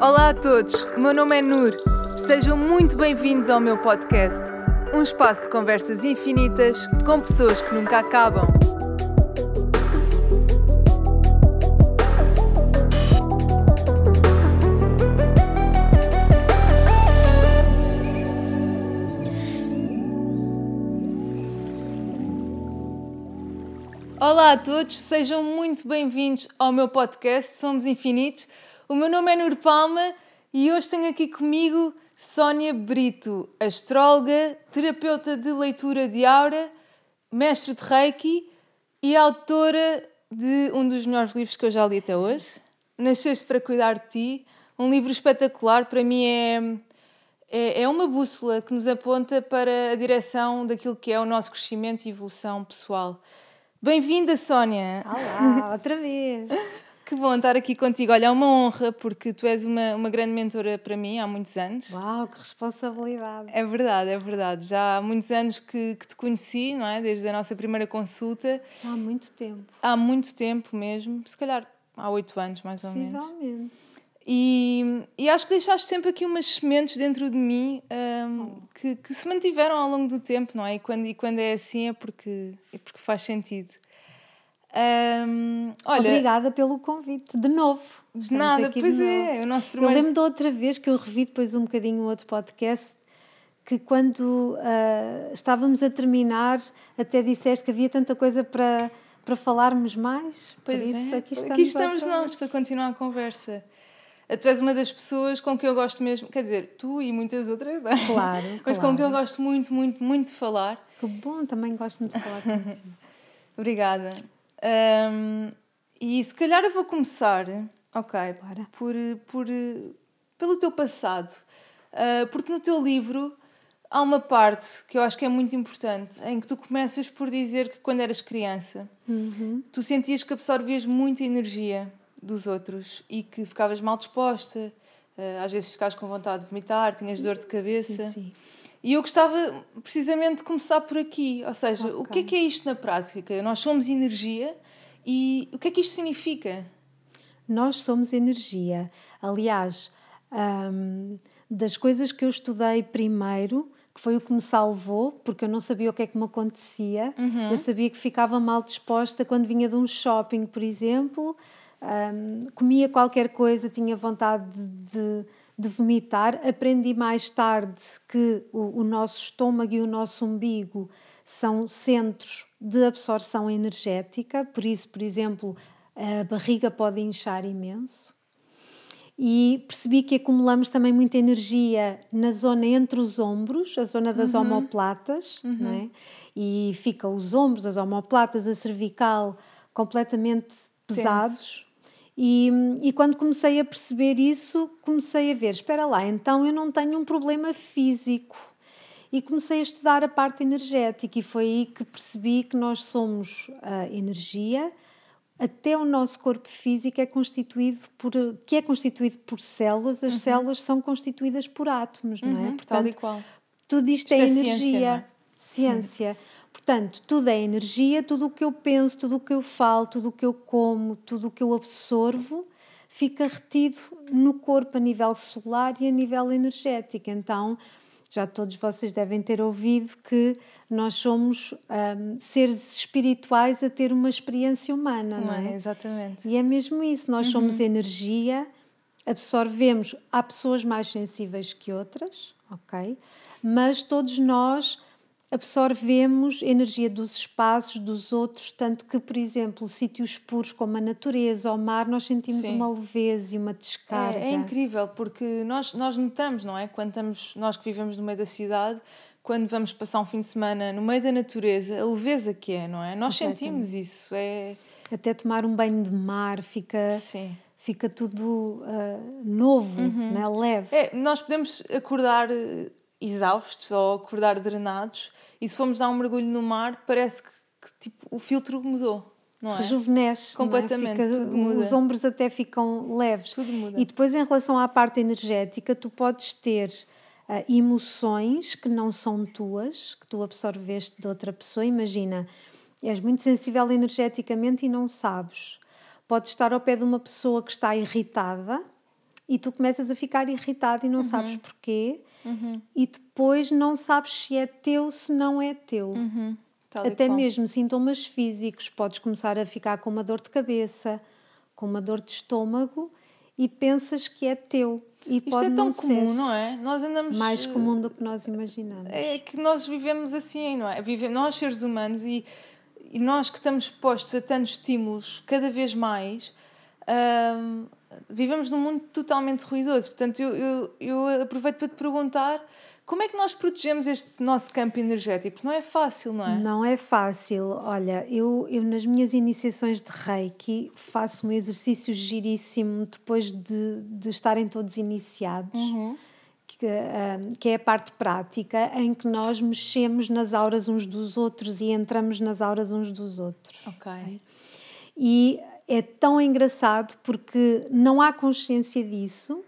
Olá a todos, o meu nome é Nur. Sejam muito bem-vindos ao meu podcast. Um espaço de conversas infinitas com pessoas que nunca acabam. Olá a todos, sejam muito bem-vindos ao meu podcast Somos Infinitos. O meu nome é Nur Palma e hoje tenho aqui comigo Sónia Brito, astróloga, terapeuta de leitura de aura, mestre de Reiki e autora de um dos melhores livros que eu já li até hoje, Nasceste para Cuidar de Ti, um livro espetacular, para mim é, é, é uma bússola que nos aponta para a direção daquilo que é o nosso crescimento e evolução pessoal. Bem-vinda, Sónia! Olá, outra vez! Que bom estar aqui contigo. Olha, é uma honra porque tu és uma, uma grande mentora para mim há muitos anos. Uau, que responsabilidade! É verdade, é verdade. Já há muitos anos que, que te conheci, não é? Desde a nossa primeira consulta. Há muito tempo. Há muito tempo mesmo. Se calhar há oito anos, mais ou menos. Possivelmente. E, e acho que deixaste sempre aqui umas sementes dentro de mim um, que, que se mantiveram ao longo do tempo, não é? E quando, e quando é assim é porque, é porque faz sentido. Um, olha, Obrigada pelo convite, de novo. De nada, pois de é, novo. o nosso Eu primeiro. lembro da outra vez que eu revi depois um bocadinho o outro podcast, que quando ah, estávamos a terminar, até disseste que havia tanta coisa para, para falarmos mais. Pois isso, é, aqui estamos, aqui estamos nós para continuar a conversa. Tu és uma das pessoas com que eu gosto mesmo, quer dizer, tu e muitas outras, não é? Claro, Mas com que eu claro. gosto muito, muito, muito de falar. Que bom, também gosto muito de falar contigo. Obrigada. Ahm, e se calhar eu vou começar, ok, Bora. por, por, pelo teu passado. Ah, porque no teu livro há uma parte que eu acho que é muito importante, em que tu começas por dizer que quando eras criança, Uhum. tu sentias que absorvias muita energia dos outros e que ficavas mal disposta, ah, às vezes ficavas com vontade de vomitar, tinhas dor de cabeça. Sim, sim. E eu gostava precisamente de começar por aqui, ou seja, o que é que é isto na prática? Nós somos energia e o que é que isto significa? Nós somos energia. Aliás, hum, das coisas que eu estudei primeiro, que foi o que me salvou, porque eu não sabia o que é que me acontecia, eu sabia que ficava mal disposta quando vinha de um shopping, por exemplo, hum, comia qualquer coisa, tinha vontade de, de vomitar. Aprendi mais tarde que o, o nosso estômago e o nosso umbigo são centros de absorção energética, por isso, por exemplo, a barriga pode inchar imenso. E percebi que acumulamos também muita energia na zona entre os ombros, a zona das omoplatas, não é? e fica os ombros, as omoplatas, a cervical completamente pesados. E, e quando comecei a perceber isso, comecei a ver: espera lá, então eu não tenho um problema físico. E comecei a estudar a parte energética, e foi aí que percebi que nós somos a energia, até o nosso corpo físico é constituído por que é constituído por células, as células são constituídas por átomos, não é? Uhum, tal e qual. tudo isto, Isto é, é ciência, energia. não é? Ciência. Portanto, tudo é energia, tudo o que eu penso, tudo o que eu falo, tudo o que eu como, tudo o que eu absorvo, fica retido no corpo a nível celular e a nível energético. Então, já todos vocês devem ter ouvido que nós somos hum, seres espirituais a ter uma experiência humana, não é? Exatamente. E é mesmo isso, nós somos energia, absorvemos, há pessoas mais sensíveis que outras, ok? Mas todos nós absorvemos energia dos espaços dos outros, tanto que, por exemplo, sítios puros como a natureza ou o mar, nós sentimos Sim. uma leveza e uma descarga. É, é incrível porque nós, nós notamos, não é? Quando estamos, nós que vivemos no meio da cidade, quando vamos passar um fim de semana no meio da natureza, a leveza que é, não é? Nós sentimos isso. É, Até tomar um banho de mar fica, sim. fica tudo ah, novo, né? leve. É, nós podemos acordar eh, exaustos ou acordar drenados e se formos dar um mergulho no mar, parece que, que, tipo, o filtro mudou, não é? rejuvenesce. é? Completamente, Fica- tudo muda. Os ombros até ficam leves. Tudo muda. E depois, em relação à parte energética, tu podes ter ah, emoções que não são tuas, que tu absorveste de outra pessoa. Imagina, és muito sensível energeticamente e não sabes. Podes estar ao pé de uma pessoa que está irritada e tu começas a ficar irritado e não sabes porquê, e depois não sabes se é teu, se não é teu. E Até qual. mesmo sintomas físicos, podes começar a ficar com uma dor de cabeça, com uma dor de estômago e pensas que é teu. E Isto é tão comum, não é? Nós andamos. Mais eh, comum do que nós imaginamos. É que nós vivemos assim, não é? Vivemos, nós, seres humanos, e, e nós que estamos expostos a tantos estímulos cada vez mais, hum, vivemos num mundo totalmente ruidoso. Portanto, eu, eu, eu aproveito para te perguntar como é que nós protegemos este nosso campo energético? Não é fácil, não é? Não é fácil. Olha, eu, eu nas minhas iniciações de Reiki faço um exercício giríssimo depois de, de estarem todos iniciados, Uhum. que, ah, que é a parte prática, em que nós mexemos nas auras uns dos outros e entramos nas auras uns dos outros. Ok. E é tão engraçado porque não há consciência disso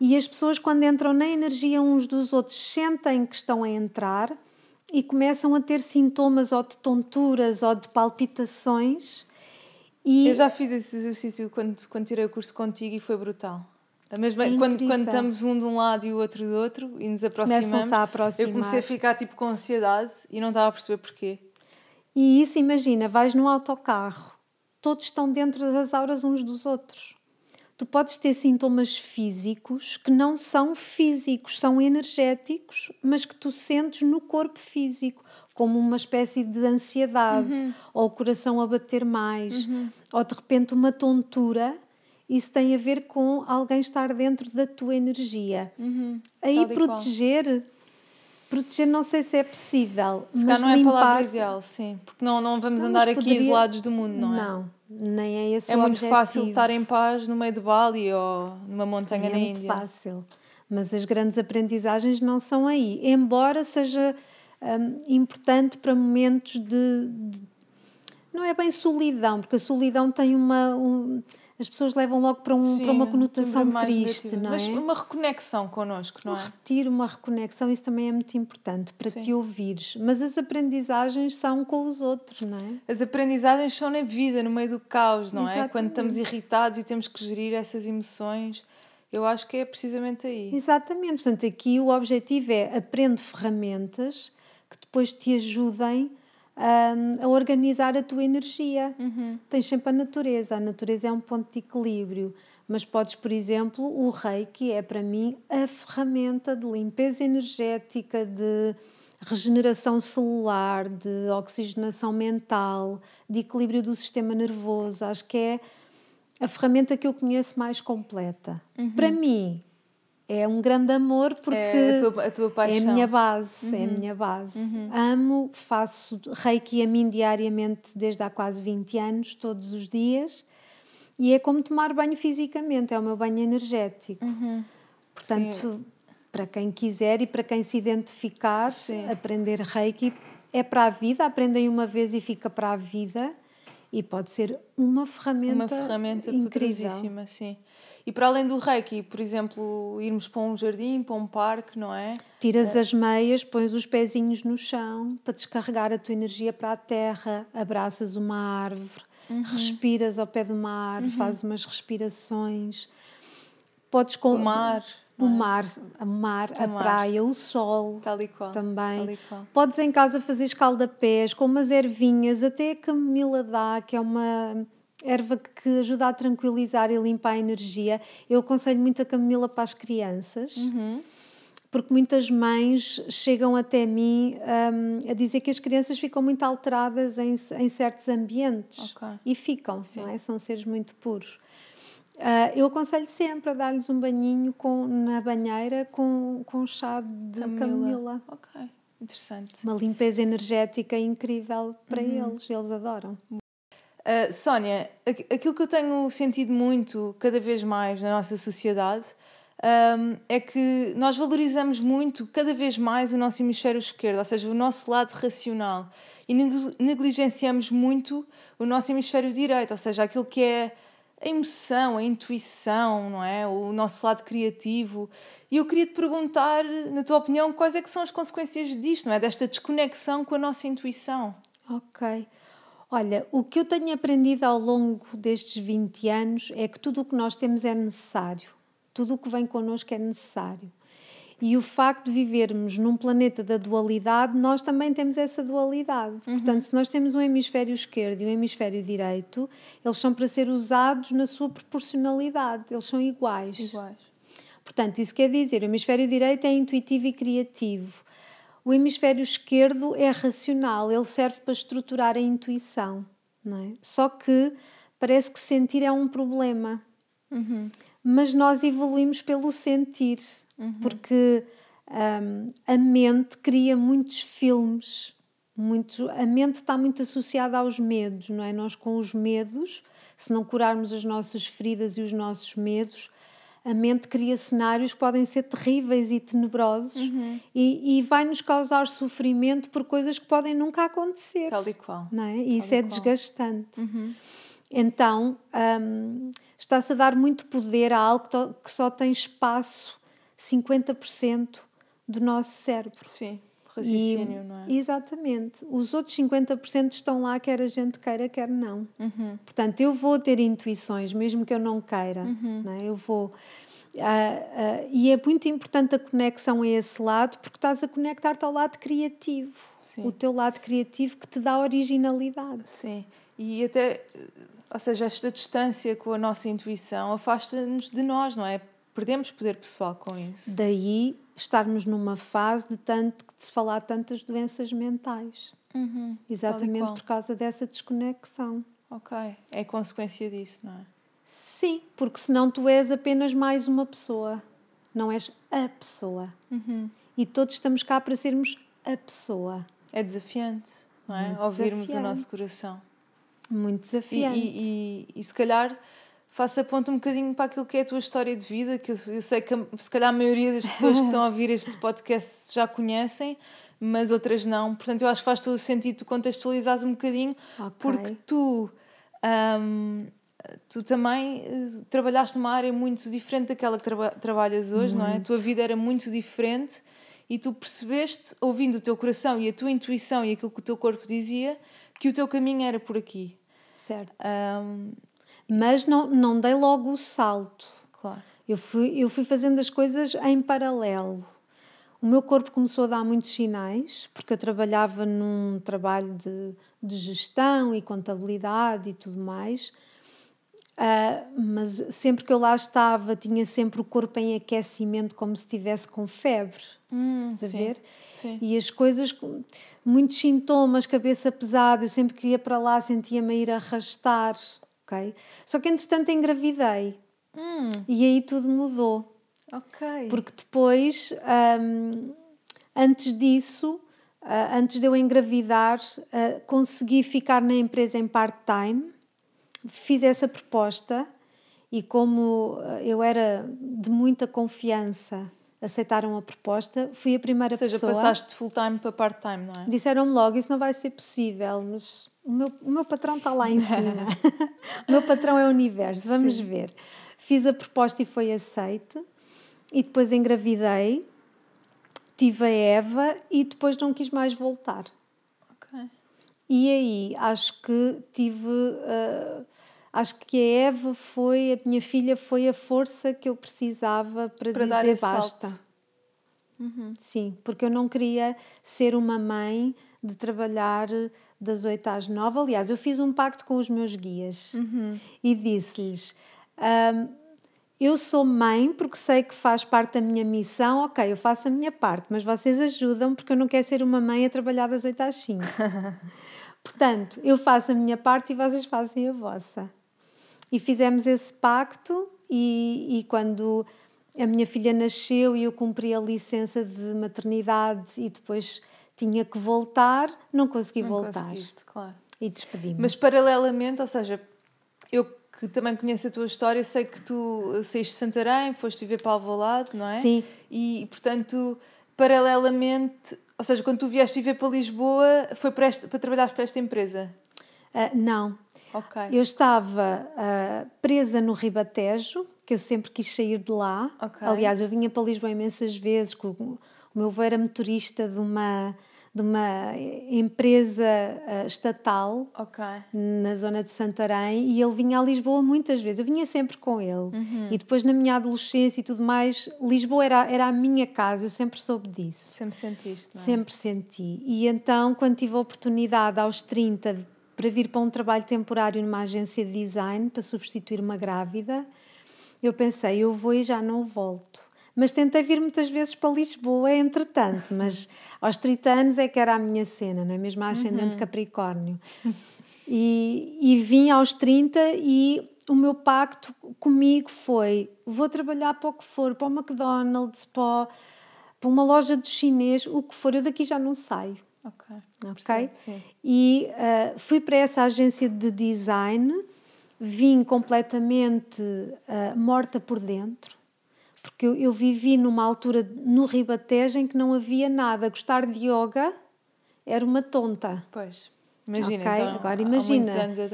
e as pessoas, quando entram na energia uns dos outros, sentem que estão a entrar e começam a ter sintomas ou de tonturas ou de palpitações. E Eu já fiz esse exercício quando, quando tirei o curso contigo e foi brutal. A mesma, É quando, quando estamos um de um lado e o outro do outro e nos aproximamos, a eu aproximar. comecei a ficar tipo com ansiedade e não estava a perceber porquê. E isso, imagina, vais num autocarro, todos estão dentro das auras uns dos outros. Tu podes ter sintomas físicos que não são físicos, são energéticos, mas que tu sentes no corpo físico, como uma espécie de ansiedade, ou o coração a bater mais, ou de repente uma tontura. Isso tem a ver com alguém estar dentro da tua energia. Aí Tal e qual. Proteger, não sei se é possível, Se mas não é a palavra limpar- ideal, sim. Porque não, não vamos Não, andar aqui poderia- isolados do mundo, não é? Não, nem é esse É o muito objetivo. fácil estar em paz no meio de Bali ou numa montanha é na muito Índia. fácil. Mas as grandes aprendizagens não são aí. Embora seja hum, importante para momentos de, de- Não é bem solidão, porque a solidão tem uma. um- as pessoas levam logo para, um, Sim, para uma um conotação triste, negativo. não é? Mas uma reconexão connosco, não Um é? retiro, uma reconexão, isso também é muito importante para Sim. te ouvires. Mas as aprendizagens são com os outros, não é? As aprendizagens são na vida, no meio do caos, não é? Exatamente. Quando estamos irritados e temos que gerir essas emoções. Eu acho que é precisamente aí. Exatamente. Portanto, aqui o objetivo é aprende ferramentas que depois te ajudem hum, a organizar a tua energia. Tens sempre a natureza. A natureza é um ponto de equilíbrio. Mas podes, por exemplo, o reiki é para mim a ferramenta de limpeza energética, de regeneração celular, de oxigenação mental, de equilíbrio do sistema nervoso. Acho que é a ferramenta que eu conheço mais completa. Para mim, é um grande amor porque É a tua, a tua é paixão. a minha base, é a minha base. Amo, faço reiki a mim diariamente desde há quase 20 anos, todos os dias, e é como tomar banho fisicamente, é o meu banho energético. Portanto, para quem quiser e para quem se identificar, Sim. aprender reiki é para a vida, aprendem uma vez e fica para a vida. E pode ser uma ferramenta, Uma ferramenta incrível. poderosíssima, sim. E para além do reiki, por exemplo, irmos para um jardim, para um parque, não é? Tiras as meias, pões os pezinhos no chão para descarregar a tua energia para a terra, abraças uma árvore, Uhum. respiras ao pé de uma árvore, fazes umas respirações. Podes com O mar, o mar, o mar, a mar. praia, o sol. Tal e qual. Também. Podes em casa fazer escaldapés com umas ervinhas, até a camomila dá, que é uma erva que ajuda a tranquilizar e limpar a energia. Eu aconselho muito a camomila para as crianças. Uhum. Porque muitas mães chegam até mim hum, a dizer que as crianças ficam muito alteradas em, em certos ambientes. Ok. E ficam, é? São seres muito puros. Ah, eu aconselho sempre a dar-lhes um banhinho com, na banheira com, com chá de camomila. Ok, interessante. Uma limpeza energética incrível para Uhum. eles, eles adoram. Uh, Sónia, aqu- aquilo que eu tenho sentido muito, cada vez mais na nossa sociedade, um, é que nós valorizamos muito, cada vez mais, o nosso hemisfério esquerdo, ou seja, o nosso lado racional, e negli- negligenciamos muito o nosso hemisfério direito, ou seja, aquilo que é a emoção, a intuição, não é? O nosso lado criativo. E eu queria te perguntar, na tua opinião, quais é que são as consequências disto, não é? Desta desconexão com a nossa intuição. Ok. Olha, o que eu tenho aprendido ao longo destes 20 anos é que tudo o que nós temos é necessário. tudo o que vem connosco é necessário. E o facto de vivermos num planeta da dualidade, nós também temos essa dualidade. Uhum. Portanto, se nós temos um hemisfério esquerdo e um hemisfério direito, eles são para ser usados na sua proporcionalidade, eles são iguais. Iguais. Portanto, isso quer dizer, o hemisfério direito é intuitivo e criativo. O hemisfério esquerdo é racional, ele serve para estruturar a intuição. Não é? Só que parece que sentir é um problema. Uhum. Mas nós evoluímos pelo sentir uhum. porque um, a mente cria muitos filmes, muito, a mente está muito associada aos medos, não é? Nós com os medos, se não curarmos as nossas feridas e os nossos medos, a mente cria cenários que podem ser terríveis e tenebrosos uhum. e, e vai nos causar sofrimento por coisas que podem nunca acontecer. Tal e qual. Não é? E isso é qual. desgastante. Uhum. Então, um, está-se a dar muito poder a algo que só tem espaço 50% do nosso cérebro. Sim, raciocínio, e, não é? Exatamente. Os outros 50% estão lá, quer a gente queira, quer não. Uhum. Portanto, eu vou ter intuições, mesmo que eu não queira. Uhum. Não é? Eu vou. Uh, uh, e é muito importante a conexão a esse lado, porque estás a conectar-te ao lado criativo. Sim. O teu lado criativo que te dá originalidade. Sim. E até, ou seja, esta distância com a nossa intuição afasta-nos de nós, não é? perdemos poder pessoal com isso. Daí estarmos numa fase de tanto de se falar tantas doenças mentais. Uhum, Exatamente por causa dessa desconexão. Ok, é consequência disso, não é? Sim, porque senão tu és apenas mais uma pessoa, não és a pessoa. Uhum. E todos estamos cá para sermos a pessoa. É desafiante, não é? Muito Ouvirmos desafiante. o nosso coração. Muito desafiante. E, e, e, e se calhar faça ponto um bocadinho para aquilo que é a tua história de vida, que eu, eu sei que se calhar a maioria das pessoas que estão a ouvir este podcast já conhecem, mas outras não. Portanto, eu acho que faz todo o sentido tu contextualizares um bocadinho, okay. porque tu, um, tu também uh, trabalhaste numa área muito diferente daquela que traba trabalhas hoje, muito. não é? A tua vida era muito diferente e tu percebeste, ouvindo o teu coração e a tua intuição e aquilo que o teu corpo dizia, que o teu caminho era por aqui. Certo. Um, mas não, não dei logo o salto. Claro. Eu fui, eu fui fazendo as coisas em paralelo. O meu corpo começou a dar muitos sinais, porque eu trabalhava num trabalho de, de gestão e contabilidade e tudo mais. Uh, mas sempre que eu lá estava, tinha sempre o corpo em aquecimento, como se estivesse com febre. Hum, sim, ver? Sim. E as coisas, muitos sintomas, cabeça pesada, eu sempre que ia para lá sentia-me a ir arrastar ok? Só que entretanto engravidei hum. e aí tudo mudou. Ok. Porque depois, um, antes disso, uh, antes de eu engravidar, uh, consegui ficar na empresa em part-time, fiz essa proposta e como ah, eu era de muita confiança aceitaram a proposta, fui a primeira pessoa... Ou seja, pessoa, passaste de full-time para part-time, não é? Disseram-me logo, isso não vai ser possível, mas o meu, o meu patrão está lá em cima. o meu patrão é o universo, vamos Sim. ver. Fiz a proposta e foi aceite. E depois engravidei, tive a Eva e depois não quis mais voltar. E aí acho que tive. Uh, acho que a Eva foi, a minha filha foi a força que eu precisava para, para dizer basta. Uhum. Sim, porque eu não queria ser uma mãe de trabalhar das 8 às 9. Aliás, eu fiz um pacto com os meus guias uhum. e disse-lhes: um, Eu sou mãe porque sei que faz parte da minha missão, ok, eu faço a minha parte, mas vocês ajudam porque eu não quero ser uma mãe a trabalhar das 8 às 5. Portanto, eu faço a minha parte e vocês fazem a vossa. E fizemos esse pacto, e, e quando a minha filha nasceu e eu cumpri a licença de maternidade e depois tinha que voltar, não consegui não voltar. claro. E despedi-me. Mas paralelamente, ou seja, eu que também conheço a tua história, sei que tu saíste de Santarém, foste viver para Alvalade, não é? Sim. E, portanto, paralelamente, ou seja, quando tu vieste viver para Lisboa, foi para, esta, para trabalhar para esta empresa? Uh, não. Ok. Eu estava uh, presa no Ribatejo, que eu sempre quis sair de lá. Okay. Aliás, eu vinha para Lisboa imensas vezes, o meu avô era motorista de uma de uma empresa uh, estatal Ok. na zona de Santarém e ele vinha a Lisboa muitas vezes. Eu vinha sempre com ele. E depois, na minha adolescência e tudo mais, Lisboa era, era a minha casa, eu sempre soube disso. Sempre sentiste, não é? Sempre senti. E então, quando tive a oportunidade aos 30 para vir para um trabalho temporário numa agência de design para substituir uma grávida, eu pensei, eu vou e já não volto. Mas tentei vir muitas vezes para Lisboa, entretanto, mas aos 30 anos é que era a minha cena, não é? Mesmo a ascendente Capricórnio. E, e vim aos 30 e o meu pacto comigo foi: vou trabalhar para o que for, para o McDonald's, para, para uma loja de chinês, o que for, eu daqui já não saio. Ok. Ok? Percebo, sim. E ah, fui para essa agência de design, vim completamente ah, morta por dentro, porque eu, eu vivi numa altura no Ribatejo em que não havia nada. Gostar de yoga era uma tonta. Pois. Imagina, Ok? então, Agora imagina,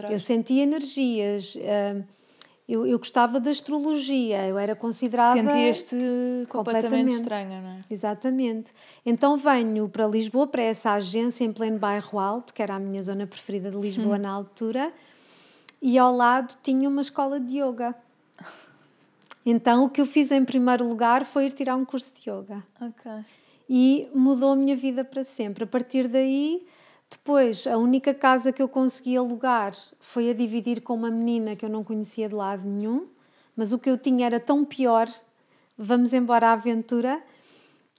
eu sentia energias, ah, eu, eu gostava da astrologia, eu era considerada. Sentias-te completamente completamente. estranha, não é? Exatamente. Então venho para Lisboa, para essa agência em pleno bairro Alto, que era a minha zona preferida de Hum. Lisboa na altura, e ao lado tinha uma escola de yoga. Então o que eu fiz em primeiro lugar foi ir tirar um curso de yoga. Ok. E mudou a minha vida para sempre. A partir daí, depois, a única casa que eu consegui alugar foi a dividir com uma menina que eu não conhecia de lado nenhum, mas o que eu tinha era tão pior. Vamos embora à aventura.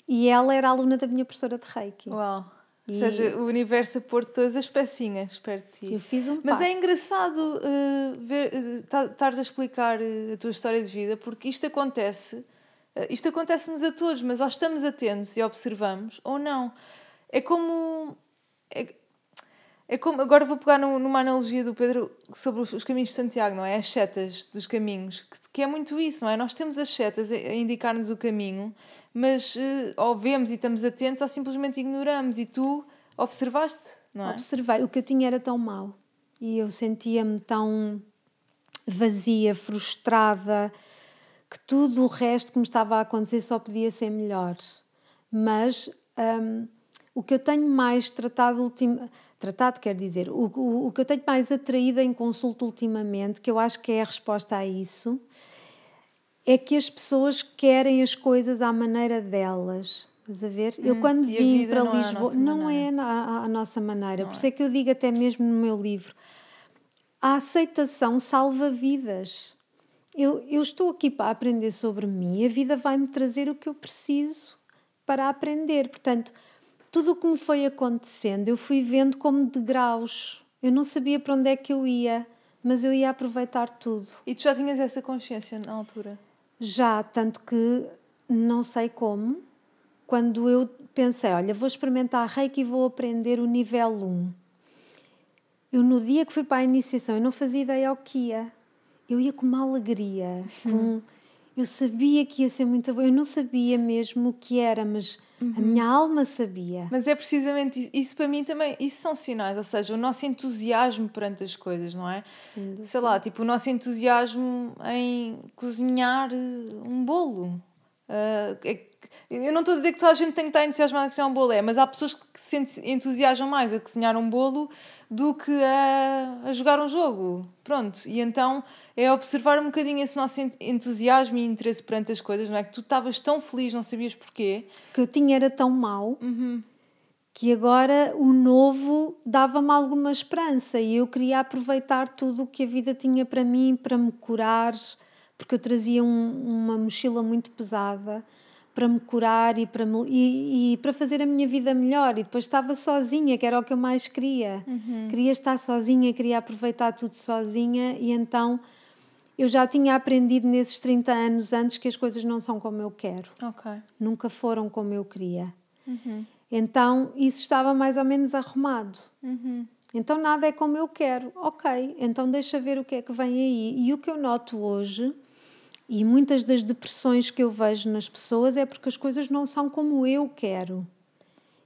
E ela era aluna da minha professora de Reiki. Uau. Ou seja, o universo a pôr todas as pecinhas perto de ti. Eu fiz um Mas é pacto. engraçado eh, ver, eh, ta- estares a explicar eh, a tua história de vida, porque isto acontece, eh, isto acontece-nos a todos, mas ou estamos atentos e observamos, ou não. É como. É, é como agora vou pegar num- numa analogia do Pedro sobre os, os caminhos de Santiago, não é? As setas dos caminhos, que, que é muito isso, não é? Nós temos as setas a, a indicar-nos o caminho, mas eh, ou vemos e estamos atentos ou simplesmente ignoramos. E tu observaste, não é? Observei, o que eu tinha era tão mau e eu sentia-me tão vazia, frustrada, que tudo o resto que me estava a acontecer só podia ser melhor. Mas hum, o que eu tenho mais tratado, ultim... tratado quer dizer, o, o, o que eu tenho mais atraído em consulta ultimamente, que eu acho que é a resposta a isso, é que as pessoas querem as coisas à maneira delas. Estás a ver? eu quando vim para não é Lisboa, nossa não maneira. é a, a nossa maneira. Por isso é que eu digo até mesmo no meu livro, a aceitação salva vidas. Eu, eu estou aqui para aprender sobre mim a vida vai-me trazer o que eu preciso para aprender. Portanto, tudo o que me foi acontecendo, eu fui vendo como degraus. Eu não sabia para onde é que eu ia, mas eu ia aproveitar tudo. E tu já tinhas essa consciência na altura? Já, tanto que não sei como, quando eu pensei, olha, vou experimentar Reiki e vou aprender o nível 1. Eu no dia que fui para a iniciação, eu não fazia ideia ao que ia. Eu ia com uma alegria, com... eu sabia que ia ser muito bom, eu não sabia mesmo o que era, mas a minha alma sabia. Mas é precisamente isso. Isso para mim também, isso são sinais, ou seja, o nosso entusiasmo perante as coisas, não é? Sei lá, tipo o nosso entusiasmo em cozinhar eh, um bolo. Que- eu não estou a dizer que toda a gente tem que estar entusiasmada a cozinhar um bolo, é, mas há pessoas que se ent- entusiasmam mais a cozinhar um bolo do que a, a jogar um jogo. Pronto, e então é observar um bocadinho esse nosso ent- entusiasmo e interesse perante as coisas, não é? Que tu estavas tão feliz, não sabias porquê. que eu tinha era tão mau que agora o novo dava-me alguma esperança e eu queria aproveitar tudo o que a vida tinha para mim, para me curar, porque eu trazia um- uma mochila muito pesada para me curar e para, me- e, e para fazer a minha vida melhor. E depois estava sozinha, que era o que eu mais queria. Queria estar sozinha, queria aproveitar tudo sozinha e então eu já tinha aprendido nesses 30 anos antes que as coisas não são como eu quero Ok. nunca foram como eu queria. Então isso estava mais ou menos arrumado. Então nada é como eu quero. Ok, então deixa ver o que é que vem aí. E o que eu noto hoje, e muitas das depressões que eu vejo nas pessoas, é porque as coisas não são como eu quero.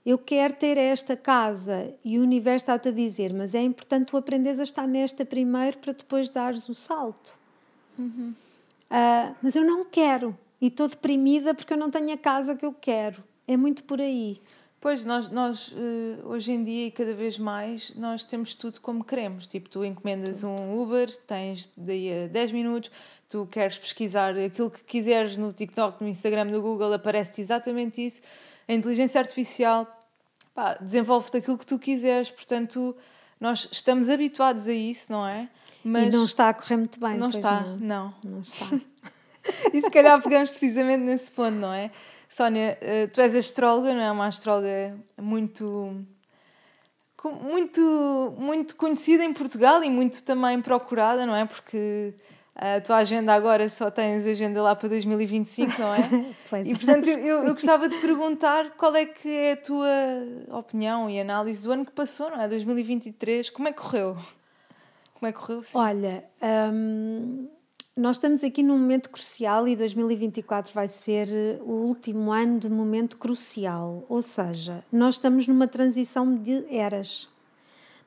Eu quero ter esta casa e o universo está-te a dizer, mas é importante tu aprenderes a estar nesta primeiro para depois dares o salto. Ah, mas eu não quero e estou deprimida porque eu não tenho a casa que eu quero. É muito por aí. Pois, nós, nós eh, hoje em dia e cada vez mais, nós temos tudo como queremos. Tipo, tu encomendas tudo. um Uber, tens daí a 10 minutos, tu queres pesquisar aquilo que quiseres no TikTok, no Instagram, no Google, aparece-te exatamente isso. A inteligência artificial desenvolve-te aquilo que tu quiseres, portanto, nós estamos habituados a isso, não é? Mas e não está a correr muito bem. Não está, não. Não, não está. e se calhar pegamos precisamente nesse ponto, não é? Sónia, eh, tu és astróloga, não é? Uma astróloga muito muito muito conhecida em Portugal e muito também procurada, não é? Porque a tua agenda agora só tens agenda lá para 2025, não é? pois e portanto eu, eu gostava de perguntar qual é que é a tua opinião e análise do ano que passou, não é? 2023, como é que correu? Como é que correu? Sim. Olha, hum, nós estamos aqui num momento crucial e 2024 vai ser eh, o último ano de momento crucial, ou seja, nós estamos numa transição de eras.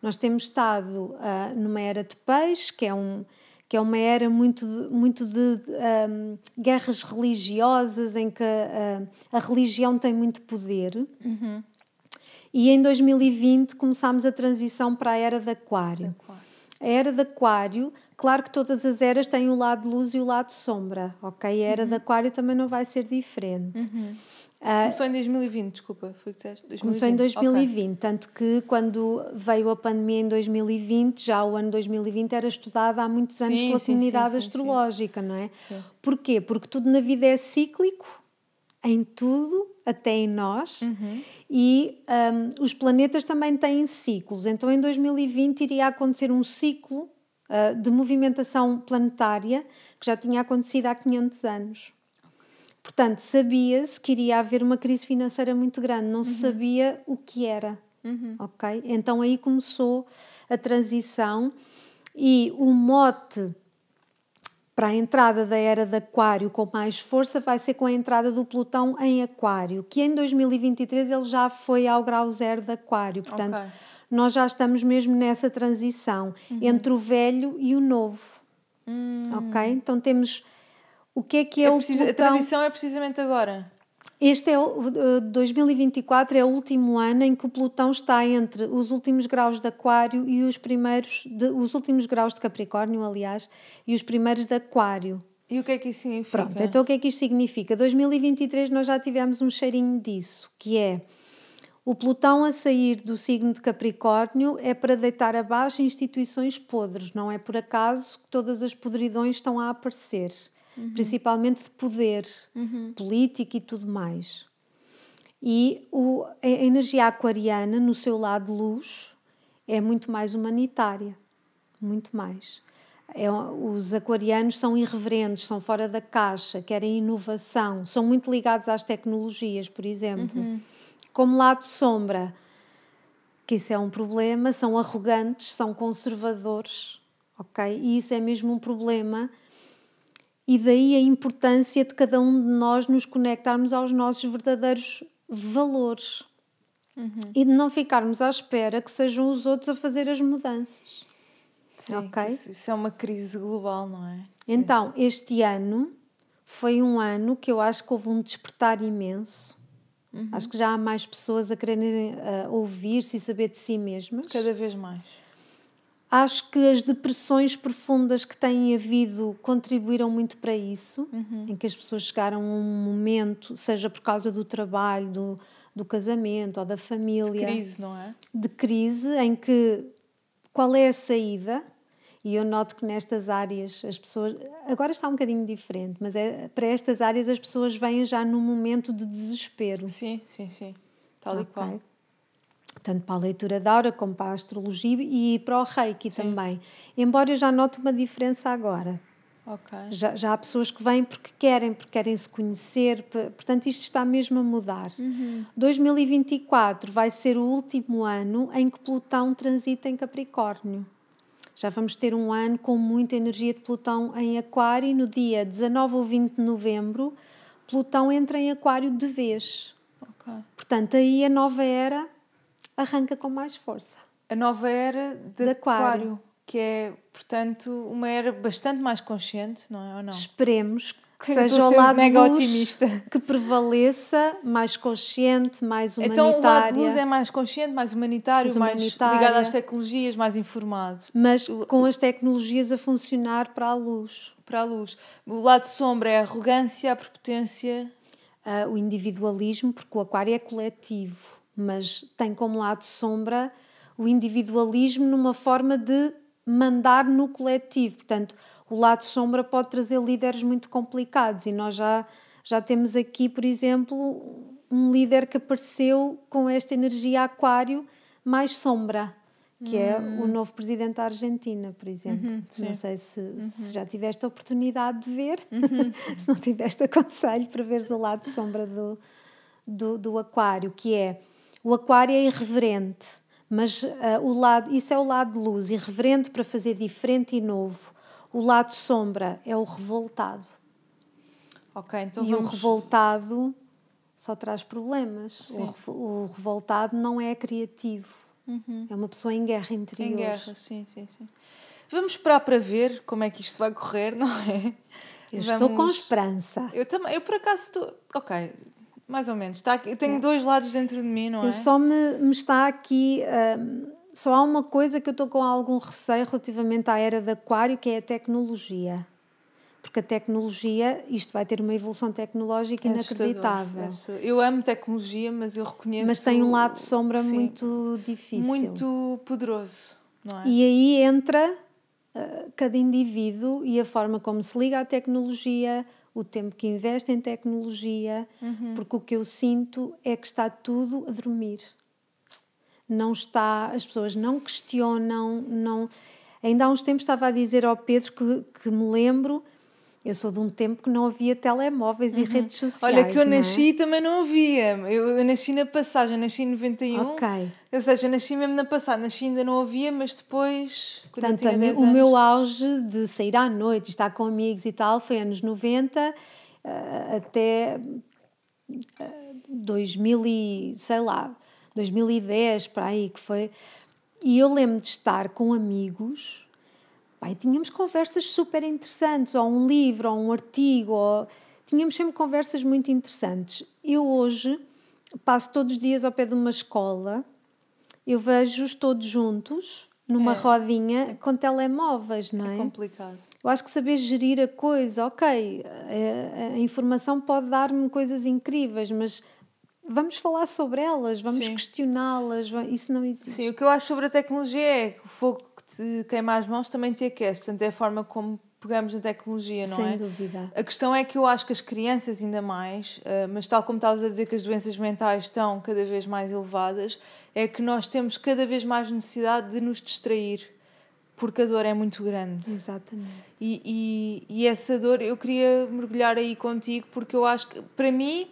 Nós temos estado uh, numa era de peixe, que é, um, que é uma era muito de, muito de um, guerras religiosas, em que uh, a religião tem muito poder. Uhum. E em 2020 começámos a transição para a era de Aquário. Aquário. A era de Aquário, claro que todas as eras têm o lado de luz e o lado de sombra, ok? A era uhum. de Aquário também não vai ser diferente. Uhum. Uh, começou em 2020, desculpa, foi o que disseste? 2020. Começou em 2020, okay. tanto que quando veio a pandemia em 2020, já o ano 2020 era estudado há muitos anos sim, pela sim, comunidade sim, astrológica, não é? Sim. Porquê? Porque tudo na vida é cíclico, em tudo, até em nós, uhum. e um, os planetas também têm ciclos. Então, em 2020 iria acontecer um ciclo uh, de movimentação planetária que já tinha acontecido há 500 anos. Portanto, sabia-se que iria haver uma crise financeira muito grande, não uhum. se sabia o que era. Uhum. Ok? Então aí começou a transição e o mote para a entrada da era de Aquário com mais força vai ser com a entrada do Plutão em Aquário, que em 2023 ele já foi ao grau zero de Aquário. Portanto, okay. nós já estamos mesmo nessa transição uhum. entre o velho e o novo. Hum. Ok? Então temos. O que é que é, é o Plutão? A transição é precisamente agora. Este é o 2024 é o último ano em que o Plutão está entre os últimos graus de Aquário e os primeiros de, os últimos graus de Capricórnio, aliás, e os primeiros de Aquário. E o que é que isso significa? Pronto, então o que é que isto significa? 2023 nós já tivemos um cheirinho disso, que é o Plutão a sair do signo de Capricórnio é para deitar abaixo instituições podres, não é por acaso que todas as podridões estão a aparecer uhum. principalmente de poder uhum. político e tudo mais. E o, a energia aquariana, no seu lado luz, é muito mais humanitária. Muito mais. É, os aquarianos são irreverentes, são fora da caixa, querem inovação, são muito ligados às tecnologias, por exemplo. Uhum. Como lado sombra, que isso é um problema, são arrogantes, são conservadores, ok? E isso é mesmo um problema e daí a importância de cada um de nós nos conectarmos aos nossos verdadeiros valores uhum. e de não ficarmos à espera que sejam os outros a fazer as mudanças. Sim, okay? isso, isso é uma crise global, não é? Então, este ano foi um ano que eu acho que houve um despertar imenso. Uhum. Acho que já há mais pessoas a quererem uh, ouvir-se e saber de si mesmas. Cada vez mais. Acho que as depressões profundas que têm havido contribuíram muito para isso, uhum. em que as pessoas chegaram a um momento, seja por causa do trabalho, do, do casamento ou da família. De crise, não é? De crise, em que qual é a saída? E eu noto que nestas áreas as pessoas. Agora está um bocadinho diferente, mas é, para estas áreas as pessoas vêm já num momento de desespero. Sim, sim, sim. Tal okay. e qual tanto para a leitura da aura como para a astrologia e para o reiki Sim. também. Embora eu já note uma diferença agora. Okay. Já, já há pessoas que vêm porque querem, porque querem se conhecer, portanto, isto está mesmo a mudar. Uhum. 2024 vai ser o último ano em que Plutão transita em Capricórnio. Já vamos ter um ano com muita energia de Plutão em Aquário e no dia 19 ou 20 de novembro, Plutão entra em Aquário de vez. Okay. Portanto, aí a nova era arranca com mais força. A nova era de, de aquário. aquário. que é, portanto, uma era bastante mais consciente, não é? Ou não? Esperemos que seja o lado mega luz otimista. que prevaleça, mais consciente, mais humanitário. Então o lado luz é mais consciente, mais humanitário, mais, mais ligado às tecnologias, mais informado. Mas com as tecnologias a funcionar para a luz. Para a luz. O lado sombra é a arrogância, a prepotência. Uh, o individualismo, porque o aquário é coletivo, mas tem como lado sombra o individualismo numa forma de mandar no coletivo. Portanto, o lado sombra pode trazer líderes muito complicados e nós já, já temos aqui, por exemplo, um líder que apareceu com esta energia aquário mais sombra, que é o hum. novo presidente da Argentina, por exemplo. Uhum, não sei se, uhum. se, já tiveste a oportunidade de ver, uhum. se não tiveste aconselho para veres o lado sombra do, do, do aquário, que é o aquário é irreverente, mas uh, o lado, isso é o lado de luz, irreverente para fazer diferente e novo. O lado sombra é o revoltado. Ok, então e vamos... o revoltado só traz problemas. O, o, revoltado não é criativo. Uhum. É uma pessoa em guerra interior. Em guerra, sim, sim, sim. Vamos esperar para ver como é que isto vai correr, não é? Eu Vamos... estou com esperança. Eu também. Eu por acaso estou. Ok, mais ou menos. Está aqui, tenho é. dois lados dentro de mim, não é? Eu só me, me está aqui. Um, só há uma coisa que eu estou com algum receio relativamente à era de Aquário, que é a tecnologia. Porque a tecnologia, isto vai ter uma evolução tecnológica é inacreditável. É eu amo tecnologia, mas eu reconheço. Mas tem um lado de sombra sim, muito difícil. Muito poderoso, não é? E aí entra uh, cada indivíduo e a forma como se liga à tecnologia, o tempo que investe em tecnologia, uhum. porque o que eu sinto é que está tudo a dormir não está, as pessoas não questionam, não. Ainda há uns tempos estava a dizer ao Pedro que, que me lembro, eu sou de um tempo que não havia telemóveis uhum. e redes sociais. Olha, que eu nasci e também não havia. Eu, eu, nasci na passagem, nasci em 91. Ok. Ou seja, nasci mesmo na passagem, nasci ainda não havia, mas depois. Portanto, o anos. meu auge de sair à noite, estar com amigos e tal, foi anos 90 uh, até uh, 2000 e sei lá. 2010, para aí, que foi. E eu lembro de estar com amigos, pai, tínhamos conversas super interessantes, ou um livro, ou um artigo, ou... tínhamos sempre conversas muito interessantes. Eu hoje passo todos os dias ao pé de uma escola, eu vejo-os todos juntos, numa é. rodinha, com telemóveis, não é? É complicado. Eu acho que saber gerir a coisa, ok, a, a informação pode dar-me coisas incríveis, mas vamos falar sobre elas, vamos questioná-las, isso não existe. Sim, o que eu acho sobre a tecnologia é que o fogo que te queima as mãos também te aquece, portanto é a forma como pegamos na tecnologia, não Sem é? Sem dúvida. A questão é que eu acho que as crianças ainda mais, eh, mas tal como estavas a dizer que as doenças mentais estão cada vez mais elevadas, é que nós temos cada vez mais necessidade de nos distrair porque a dor é muito grande. Exatamente. E, e, e essa dor, eu queria mergulhar aí contigo, porque eu acho que, para mim,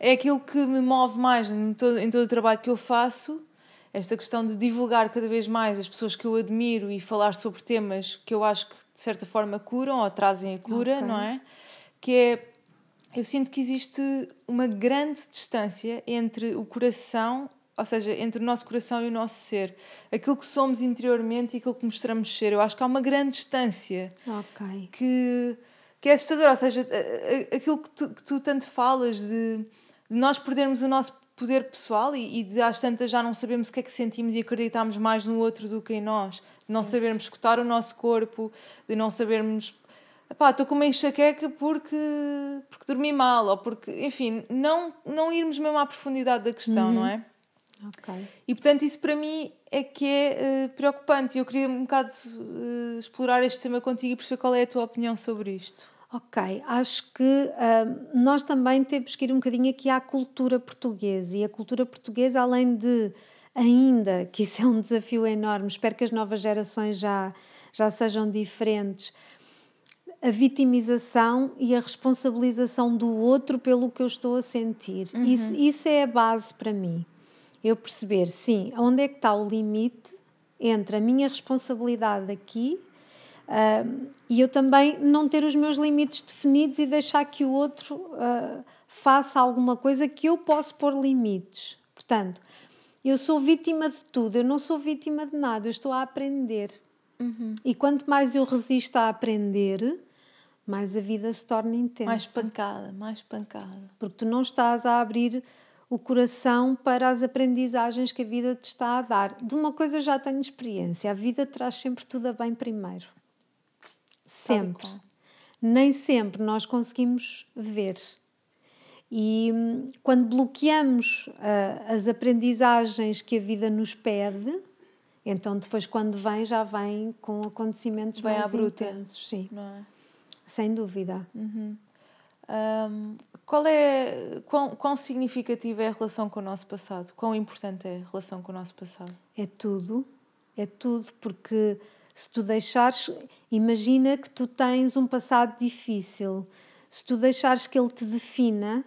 é aquilo que me move mais em todo, em todo o trabalho que eu faço, esta questão de divulgar cada vez mais as pessoas que eu admiro e falar sobre temas que eu acho que de certa forma curam ou trazem a cura, okay. não é? Que é eu sinto que existe uma grande distância entre o coração, ou seja, entre o nosso coração e o nosso ser, aquilo que somos interiormente e aquilo que mostramos ser. Eu acho que há uma grande distância okay. que, que é assustadora, ou seja, aquilo que tu, que tu tanto falas de de nós perdermos o nosso poder pessoal e, e de às tantas já não sabemos o que é que sentimos e acreditamos mais no outro do que em nós, de não sabermos escutar o nosso corpo, de não sabermos pá, estou com uma enxaqueca porque, porque dormi mal, ou porque, enfim, não, não irmos mesmo à profundidade da questão, uhum. não é? Okay. E portanto, isso para mim é que é uh, preocupante. Eu queria um bocado uh, explorar este tema contigo e perceber qual é a tua opinião sobre isto. Ok, acho que uh, nós também temos que ir um bocadinho aqui à cultura portuguesa e a cultura portuguesa, além de ainda, que isso é um desafio enorme, espero que as novas gerações já, já sejam diferentes, a vitimização e a responsabilização do outro pelo que eu estou a sentir. Uhum. Isso, isso é a base para mim. Eu perceber, sim, onde é que está o limite entre a minha responsabilidade aqui Uh, e eu também não ter os meus limites definidos e deixar que o outro uh, faça alguma coisa que eu posso pôr limites. Portanto, eu sou vítima de tudo, eu não sou vítima de nada, eu estou a aprender. Uhum. E quanto mais eu resisto a aprender, mais a vida se torna intensa. Mais pancada, mais pancada. Porque tu não estás a abrir o coração para as aprendizagens que a vida te está a dar. De uma coisa eu já tenho experiência: a vida traz sempre tudo a bem primeiro. Sempre. Nem sempre nós conseguimos ver. E hum, quando bloqueamos uh, as aprendizagens que a vida nos pede, então depois quando vem, já vem com acontecimentos vem mais bruta, intensos. Sim. É? Sem dúvida. Uhum. Um, qual é, quão, quão significativa é a relação com o nosso passado? Quão importante é a relação com o nosso passado? É tudo, é tudo, porque se tu deixares, imagina que tu tens um passado difícil, se tu deixares que ele te defina,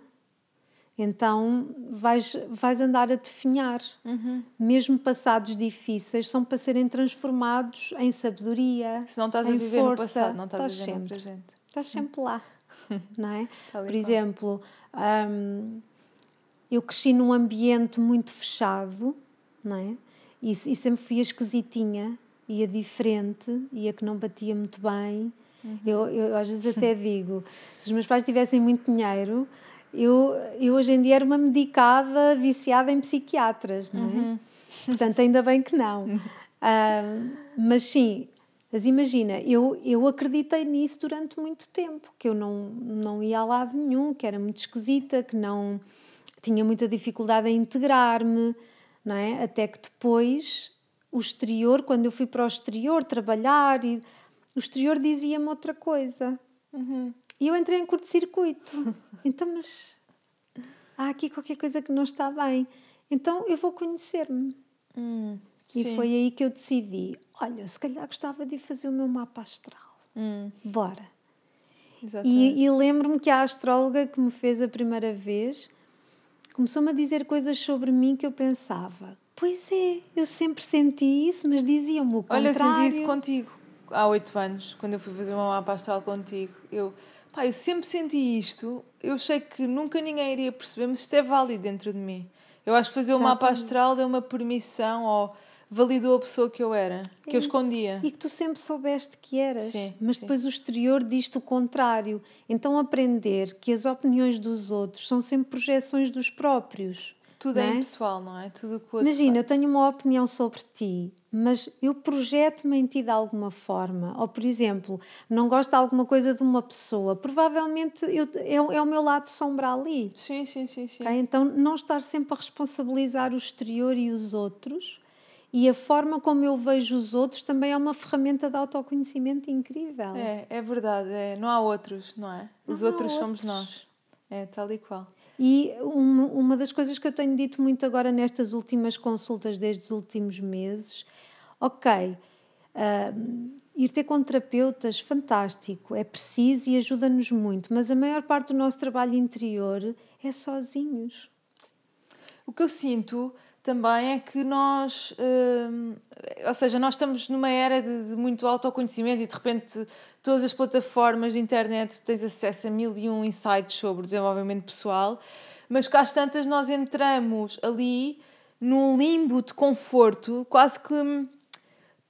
então vais, vais andar a definhar. Uhum. Mesmo passados difíceis são para serem transformados em sabedoria. Se não estás a viver força, no passado, não estás, estás a viver sempre, no presente. Estás sempre lá. não é? Por exemplo, um, eu cresci num ambiente muito fechado, não é? E, e sempre fui a esquisitinha e a diferente e a que não batia muito bem. Uhum. Eu, eu às vezes até digo: se os meus pais tivessem muito dinheiro, eu, eu hoje em dia era uma medicada viciada em psiquiatras, não é? Uhum. Portanto, ainda bem que não. Uh, mas sim, mas imagina, eu, eu acreditei nisso durante muito tempo, que eu não, não ia a lado nenhum, que era muito esquisita, que não tinha muita dificuldade em integrar-me, não é? Até que depois o exterior, quando eu fui para o exterior trabalhar, e, o exterior dizia-me outra coisa. Uhum. E eu entrei em curto-circuito. então, mas há aqui qualquer coisa que não está bem. Então eu vou conhecer-me. Hum, e foi aí que eu decidi: olha, se calhar gostava de fazer o meu mapa astral. Hum. Bora. E, e lembro-me que a astróloga que me fez a primeira vez começou-me a dizer coisas sobre mim que eu pensava. Pois é, eu sempre senti isso, mas diziam-me o contrário. Olha, senti isso contigo há oito anos, quando eu fui fazer uma mapa astral contigo. Eu, pá, eu sempre senti isto, eu sei que nunca ninguém iria perceber, mas isto é válido dentro de mim. Eu acho que fazer o um mapa astral deu uma permissão ou validou a pessoa que eu era, que é eu escondia. E que tu sempre soubeste que eras, sim, mas sim. depois o exterior diz-te o contrário. Então aprender que as opiniões dos outros são sempre projeções dos próprios. Tudo é, é impessoal, não é? Tudo que Imagina, eu tenho uma opinião sobre ti, mas eu projeto-me em ti de alguma forma. Ou, por exemplo, não gosto de alguma coisa de uma pessoa, provavelmente eu, é, é o meu lado sombra ali. Sim, sim, sim. sim. Okay? Então, não estar sempre a responsabilizar o exterior e os outros e a forma como eu vejo os outros também é uma ferramenta de autoconhecimento incrível. É, é verdade. É, não há outros, não é? Os não outros, outros somos nós. É, tal e qual. E uma, uma das coisas que eu tenho dito muito agora nestas últimas consultas, desde os últimos meses, ok, uh, ir ter com terapeutas, fantástico, é preciso e ajuda-nos muito, mas a maior parte do nosso trabalho interior é sozinhos. O que eu sinto também é que nós, hum, ou seja, nós estamos numa era de, de, muito autoconhecimento e de repente todas as plataformas de internet tens acesso a mil e um insights sobre desenvolvimento pessoal, mas cá às tantas nós entramos ali num limbo de conforto, quase que hum,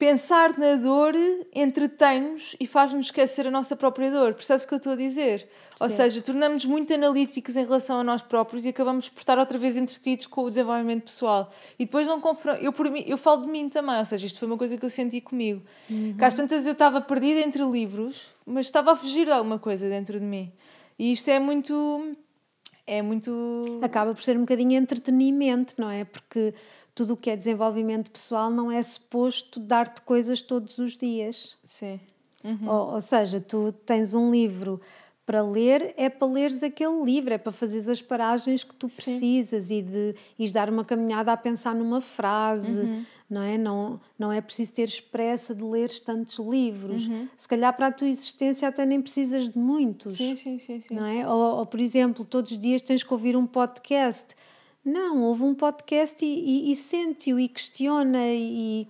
pensar na dor entretém-nos e faz-nos esquecer a nossa própria dor. Percebes o que eu estou a dizer? Sim. Ou seja, tornamos muito analíticos em relação a nós próprios e acabamos por estar outra vez entretidos com o desenvolvimento pessoal. E depois não confronto. Eu, por mim, eu falo de mim também, ou seja, isto foi uma coisa que eu senti comigo. Uhum. Que às tantas eu estava perdida entre livros, mas estava a fugir de alguma coisa dentro de mim. E isto é muito. É muito. Acaba por ser um bocadinho entretenimento, não é? Porque tudo o que é desenvolvimento pessoal não é suposto dar-te coisas todos os dias. Sim. Uhum. Ou, ou, seja, tu tens um livro para ler, é para leres aquele livro, é para fazeres as paragens que tu precisas Sim. e de ires dar uma caminhada a pensar numa frase, uhum. não é? Não, não é preciso ter expressa de leres tantos livros. Uhum. Se calhar para a tua existência até nem precisas de muitos. Sim, sim, sim. sim. Não é? Ou, ou, por exemplo, todos os dias tens que ouvir um podcast não, houve um podcast e, e, e sente-o e questiona e,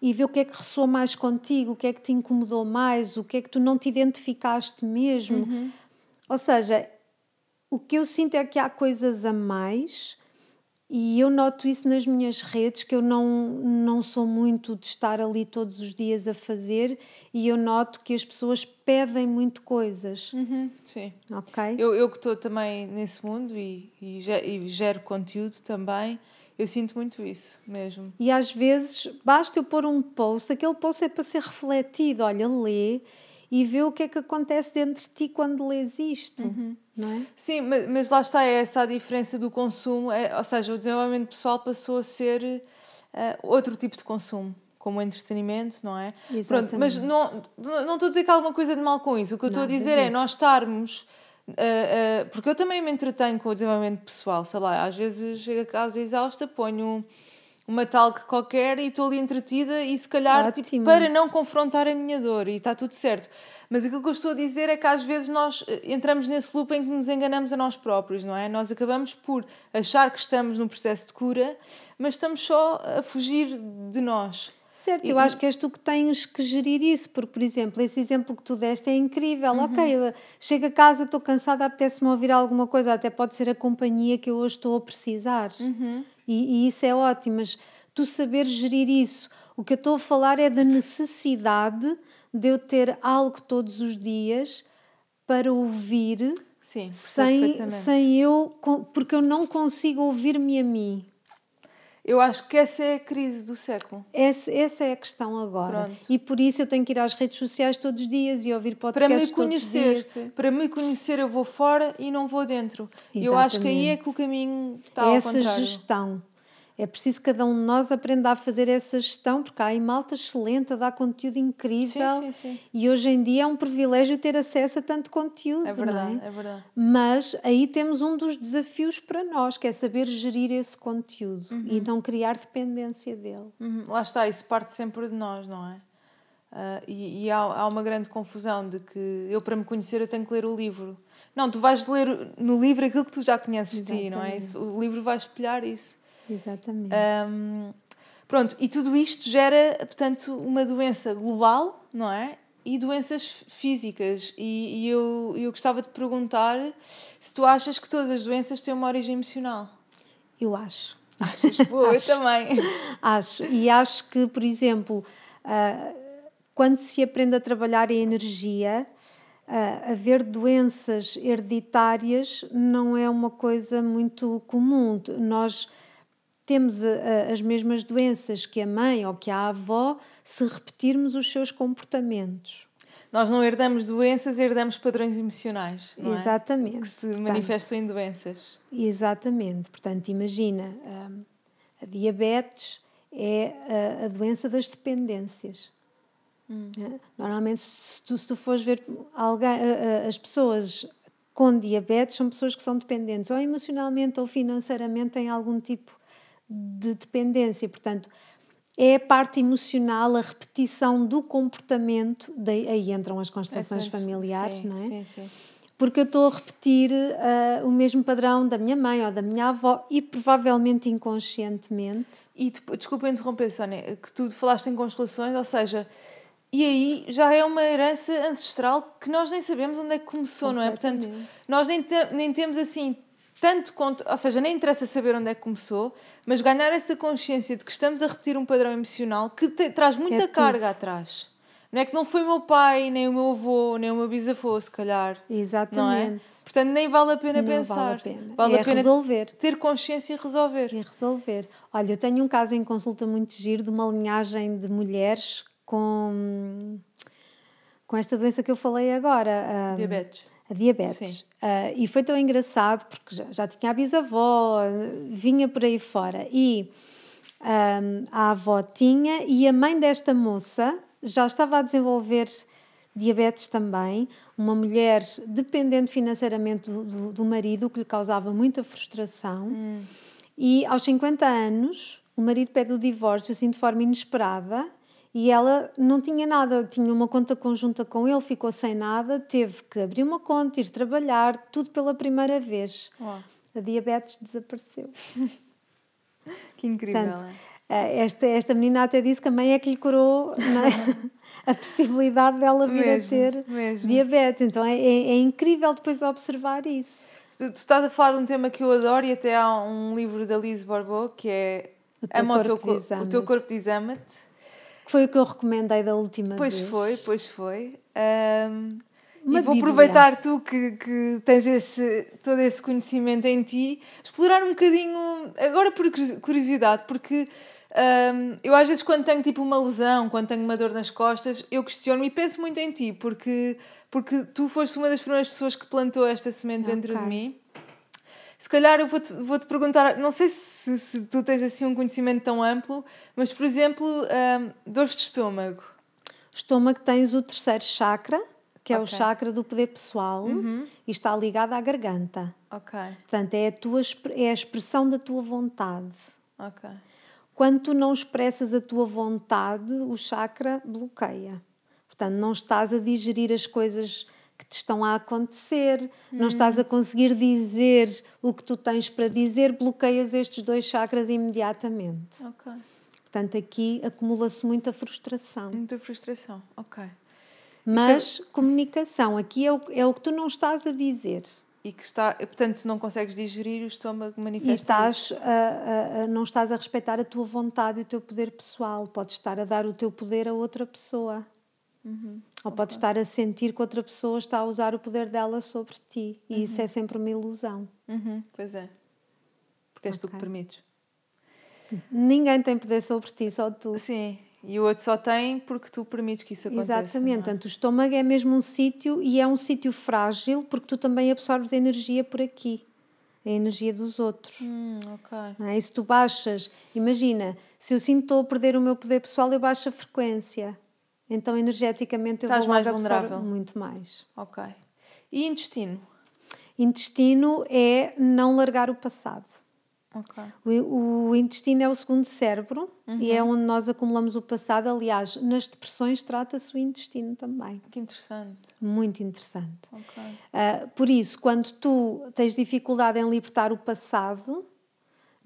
e vê o que é que ressoa mais contigo, o que é que te incomodou mais, o que é que tu não te identificaste mesmo. Uhum. Ou seja, o que eu sinto é que há coisas a mais E eu noto isso nas minhas redes, que eu não, não sou muito de estar ali todos os dias a fazer, e eu noto que as pessoas pedem muito coisas. Uhum, sim. Ok? Eu, eu que estou também nesse mundo e, e, e gero conteúdo também, eu sinto muito isso mesmo. E às vezes basta eu pôr um post, aquele post é para ser refletido. Olha, lê e vê o que é que acontece dentro de ti quando lês isto. Não é? Sim, mas, mas lá está é essa a diferença do consumo, é, ou seja, o desenvolvimento pessoal passou a ser eh, outro tipo de consumo, como entretenimento, não é? Pronto, mas não, não estou a dizer que há alguma coisa de mal com isso. O que eu estou a dizer é nós estarmos. eh, eh, porque eu também me entretenho com o desenvolvimento pessoal, sei lá, às vezes chego a casa exausta, ponho uma talk qualquer e estou ali entretida e se calhar tipo, para não confrontar a minha dor e está tudo certo. Mas aquilo que eu estou a dizer é que às vezes nós eh, entramos nesse loop em que nos enganamos a nós próprios, não é? Nós acabamos por achar que estamos num processo de cura, mas estamos só a fugir de nós. Certo, eu acho que és tu que tens que gerir isso, porque, por exemplo, esse exemplo que tu deste é incrível. Uhum. Ok, eu chego a casa, estou cansada, apetece-me ouvir alguma coisa, até pode ser a companhia que eu hoje estou a precisar. Uhum. E, e isso é ótimo, mas tu saber gerir isso. O que eu estou a falar é da necessidade de eu ter algo todos os dias para ouvir Sim, sem, sem eu, porque eu não consigo ouvir-me a mim. Eu acho que essa é a crise do século. Essa, essa é a questão agora. Pronto. E por isso eu tenho que ir às redes sociais todos os dias e ouvir Para podcasts me todos os conhecer, para me conhecer eu vou fora e não vou dentro. E eu acho que aí é Exatamente. que o caminho está É ao essa contrário. gestão. É preciso que cada um de nós aprenda a fazer essa gestão, porque há aí malta excelente, a dar conteúdo incrível. Sim, sim, sim. E hoje em dia é um privilégio ter acesso a tanto conteúdo, É verdade, não é? é verdade. Mas aí temos um dos desafios para nós, que é saber gerir esse conteúdo e não criar dependência dele. Uhum, Lá está, isso parte sempre de nós, não é? Ah, e e há, há uma grande confusão de que eu, para me conhecer, eu tenho que ler o livro. Não, tu vais ler no livro aquilo que tu já conheces de ti, não é? Isso, o livro vai espelhar isso. Exatamente. Ahm, pronto, e tudo isto gera, portanto, uma doença global, não é? E doenças físicas. E, e eu, eu gostava de perguntar se tu achas que todas as doenças têm uma origem emocional. Eu acho. Achas? Boa, eu também. Acho. E acho que, por exemplo, ah, quando se aprende a trabalhar a energia, ah, haver doenças hereditárias não é uma coisa muito comum. Nós temos ah, ah, as mesmas doenças que a mãe ou que a avó se repetirmos os seus comportamentos. Nós não herdamos doenças, herdamos padrões emocionais. Não é? Exatamente. Que se Portanto, manifestam em doenças. Exatamente. Portanto, imagina, hum, a diabetes é a, a doença das dependências. É? Normalmente, se tu, se tu fores ver alguém, a- a- as pessoas com diabetes são pessoas que são dependentes, ou emocionalmente ou financeiramente têm algum tipo de dependência. Portanto, é a parte emocional, a repetição do comportamento, daí aí entram as constelações Essas- familiares, sim, não é? Sim, sim. porque eu estou a repetir ah, o mesmo padrão da minha mãe ou da minha avó e provavelmente inconscientemente. E desculpa interromper, Sónia, que tu falaste em constelações, ou seja, e aí já é uma herança ancestral que nós nem sabemos onde é que começou, não é? Portanto, nós nem, te- nem temos assim tanto conto, ou seja, nem interessa saber onde é que começou, mas ganhar essa consciência de que estamos a repetir um padrão emocional que te- traz muita É tudo. carga atrás. Não é que não foi o meu pai, nem o meu avô, nem o meu bisavô, se calhar. Não é? Exatamente. Portanto, nem vale a pena Não pensar. vale a pena. Vale é a pena resolver. ter consciência e resolver. É resolver. Olha, eu tenho um caso em consulta muito giro de uma linhagem de mulheres com, com esta doença que eu falei agora. a- Diabetes. A diabetes. Ah, e foi tão engraçado porque já, já tinha a bisavó, vinha por aí fora. E ahm, a avó tinha, e a mãe desta moça já estava a desenvolver diabetes também. Uma mulher dependente financeiramente do, do, do marido, o que lhe causava muita frustração. E aos 50 anos, o marido pede o divórcio assim de forma inesperada e ela não tinha nada, tinha uma conta conjunta com ele, ficou sem nada, teve que abrir uma conta, ir trabalhar, tudo pela primeira vez. Uau. A diabetes desapareceu. Que incrível. Portanto, é? eh, esta, esta menina até disse que a mãe é que lhe curou. é? a possibilidade dela vir Mesmo, a ter mesmo. diabetes. Então é, é, é incrível depois observar isso. Tu, tu estás a falar de um tema que eu adoro e até há um livro da Liz Borbot que é O teu corpo co- o teu corpo diz ama-te. Que foi o que eu recomendei da última Pois vez. foi, pois foi. Uma e vou bíblia. aproveitar tu que, que tens esse, todo esse conhecimento em ti, explorar um bocadinho, agora por curiosi- curiosidade, porque ahm, eu às vezes quando tenho tipo uma lesão, quando tenho uma dor nas costas, eu questiono-me e penso muito em ti, porque, porque tu foste uma das primeiras pessoas que plantou esta semente dentro de mim. Se calhar eu vou-te vou-te perguntar, não sei se, se tu tens assim um conhecimento tão amplo, mas por exemplo, ahm, dores de estômago. Estômago tens o terceiro chakra, que é o. Uhum. chakra do poder pessoal, e está ligado à garganta. Ok, Portanto, é a, tua, é a expressão da tua vontade. ok. Quando tu não expressas a tua vontade, o chakra bloqueia. Portanto, não estás a digerir as coisas que te estão a acontecer, não estás a conseguir dizer o que tu tens para dizer, bloqueias estes dois chakras imediatamente. Ok. Portanto, aqui acumula-se muita frustração. Muita frustração. Ok. Mas comunicação, aqui é o, é o que tu não estás a dizer. E que está, portanto, não consegues digerir, o estômago E manifesta. estás a- a- a- não estás a respeitar a tua vontade e o teu poder pessoal. Podes estar a dar o teu poder a outra pessoa. Ou podes estar a sentir que outra pessoa está a usar o poder dela sobre ti. E isso é sempre uma ilusão. Uhum, pois é. Porque és tu que permites. Ninguém tem poder sobre ti, só tu. Sim. E o outro só tem porque tu permites que isso aconteça. Exatamente. é? Portanto, o estômago é mesmo um sítio e é um sítio frágil porque tu também absorves a energia por aqui. A energia dos outros. Hum, ok. É? E se tu baixas, imagina, se eu sinto estou a perder o meu poder pessoal, eu baixo a frequência. Então, energeticamente, eu Estás vou mais vulnerável. muito mais. Ok. E intestino? Intestino é não largar o passado. Ok. O, o intestino é o segundo cérebro e Uhum. é onde nós acumulamos o passado. Aliás, nas depressões trata-se o intestino também. Que interessante. Muito interessante. Ok. Ah, por isso, quando tu tens dificuldade em libertar o passado,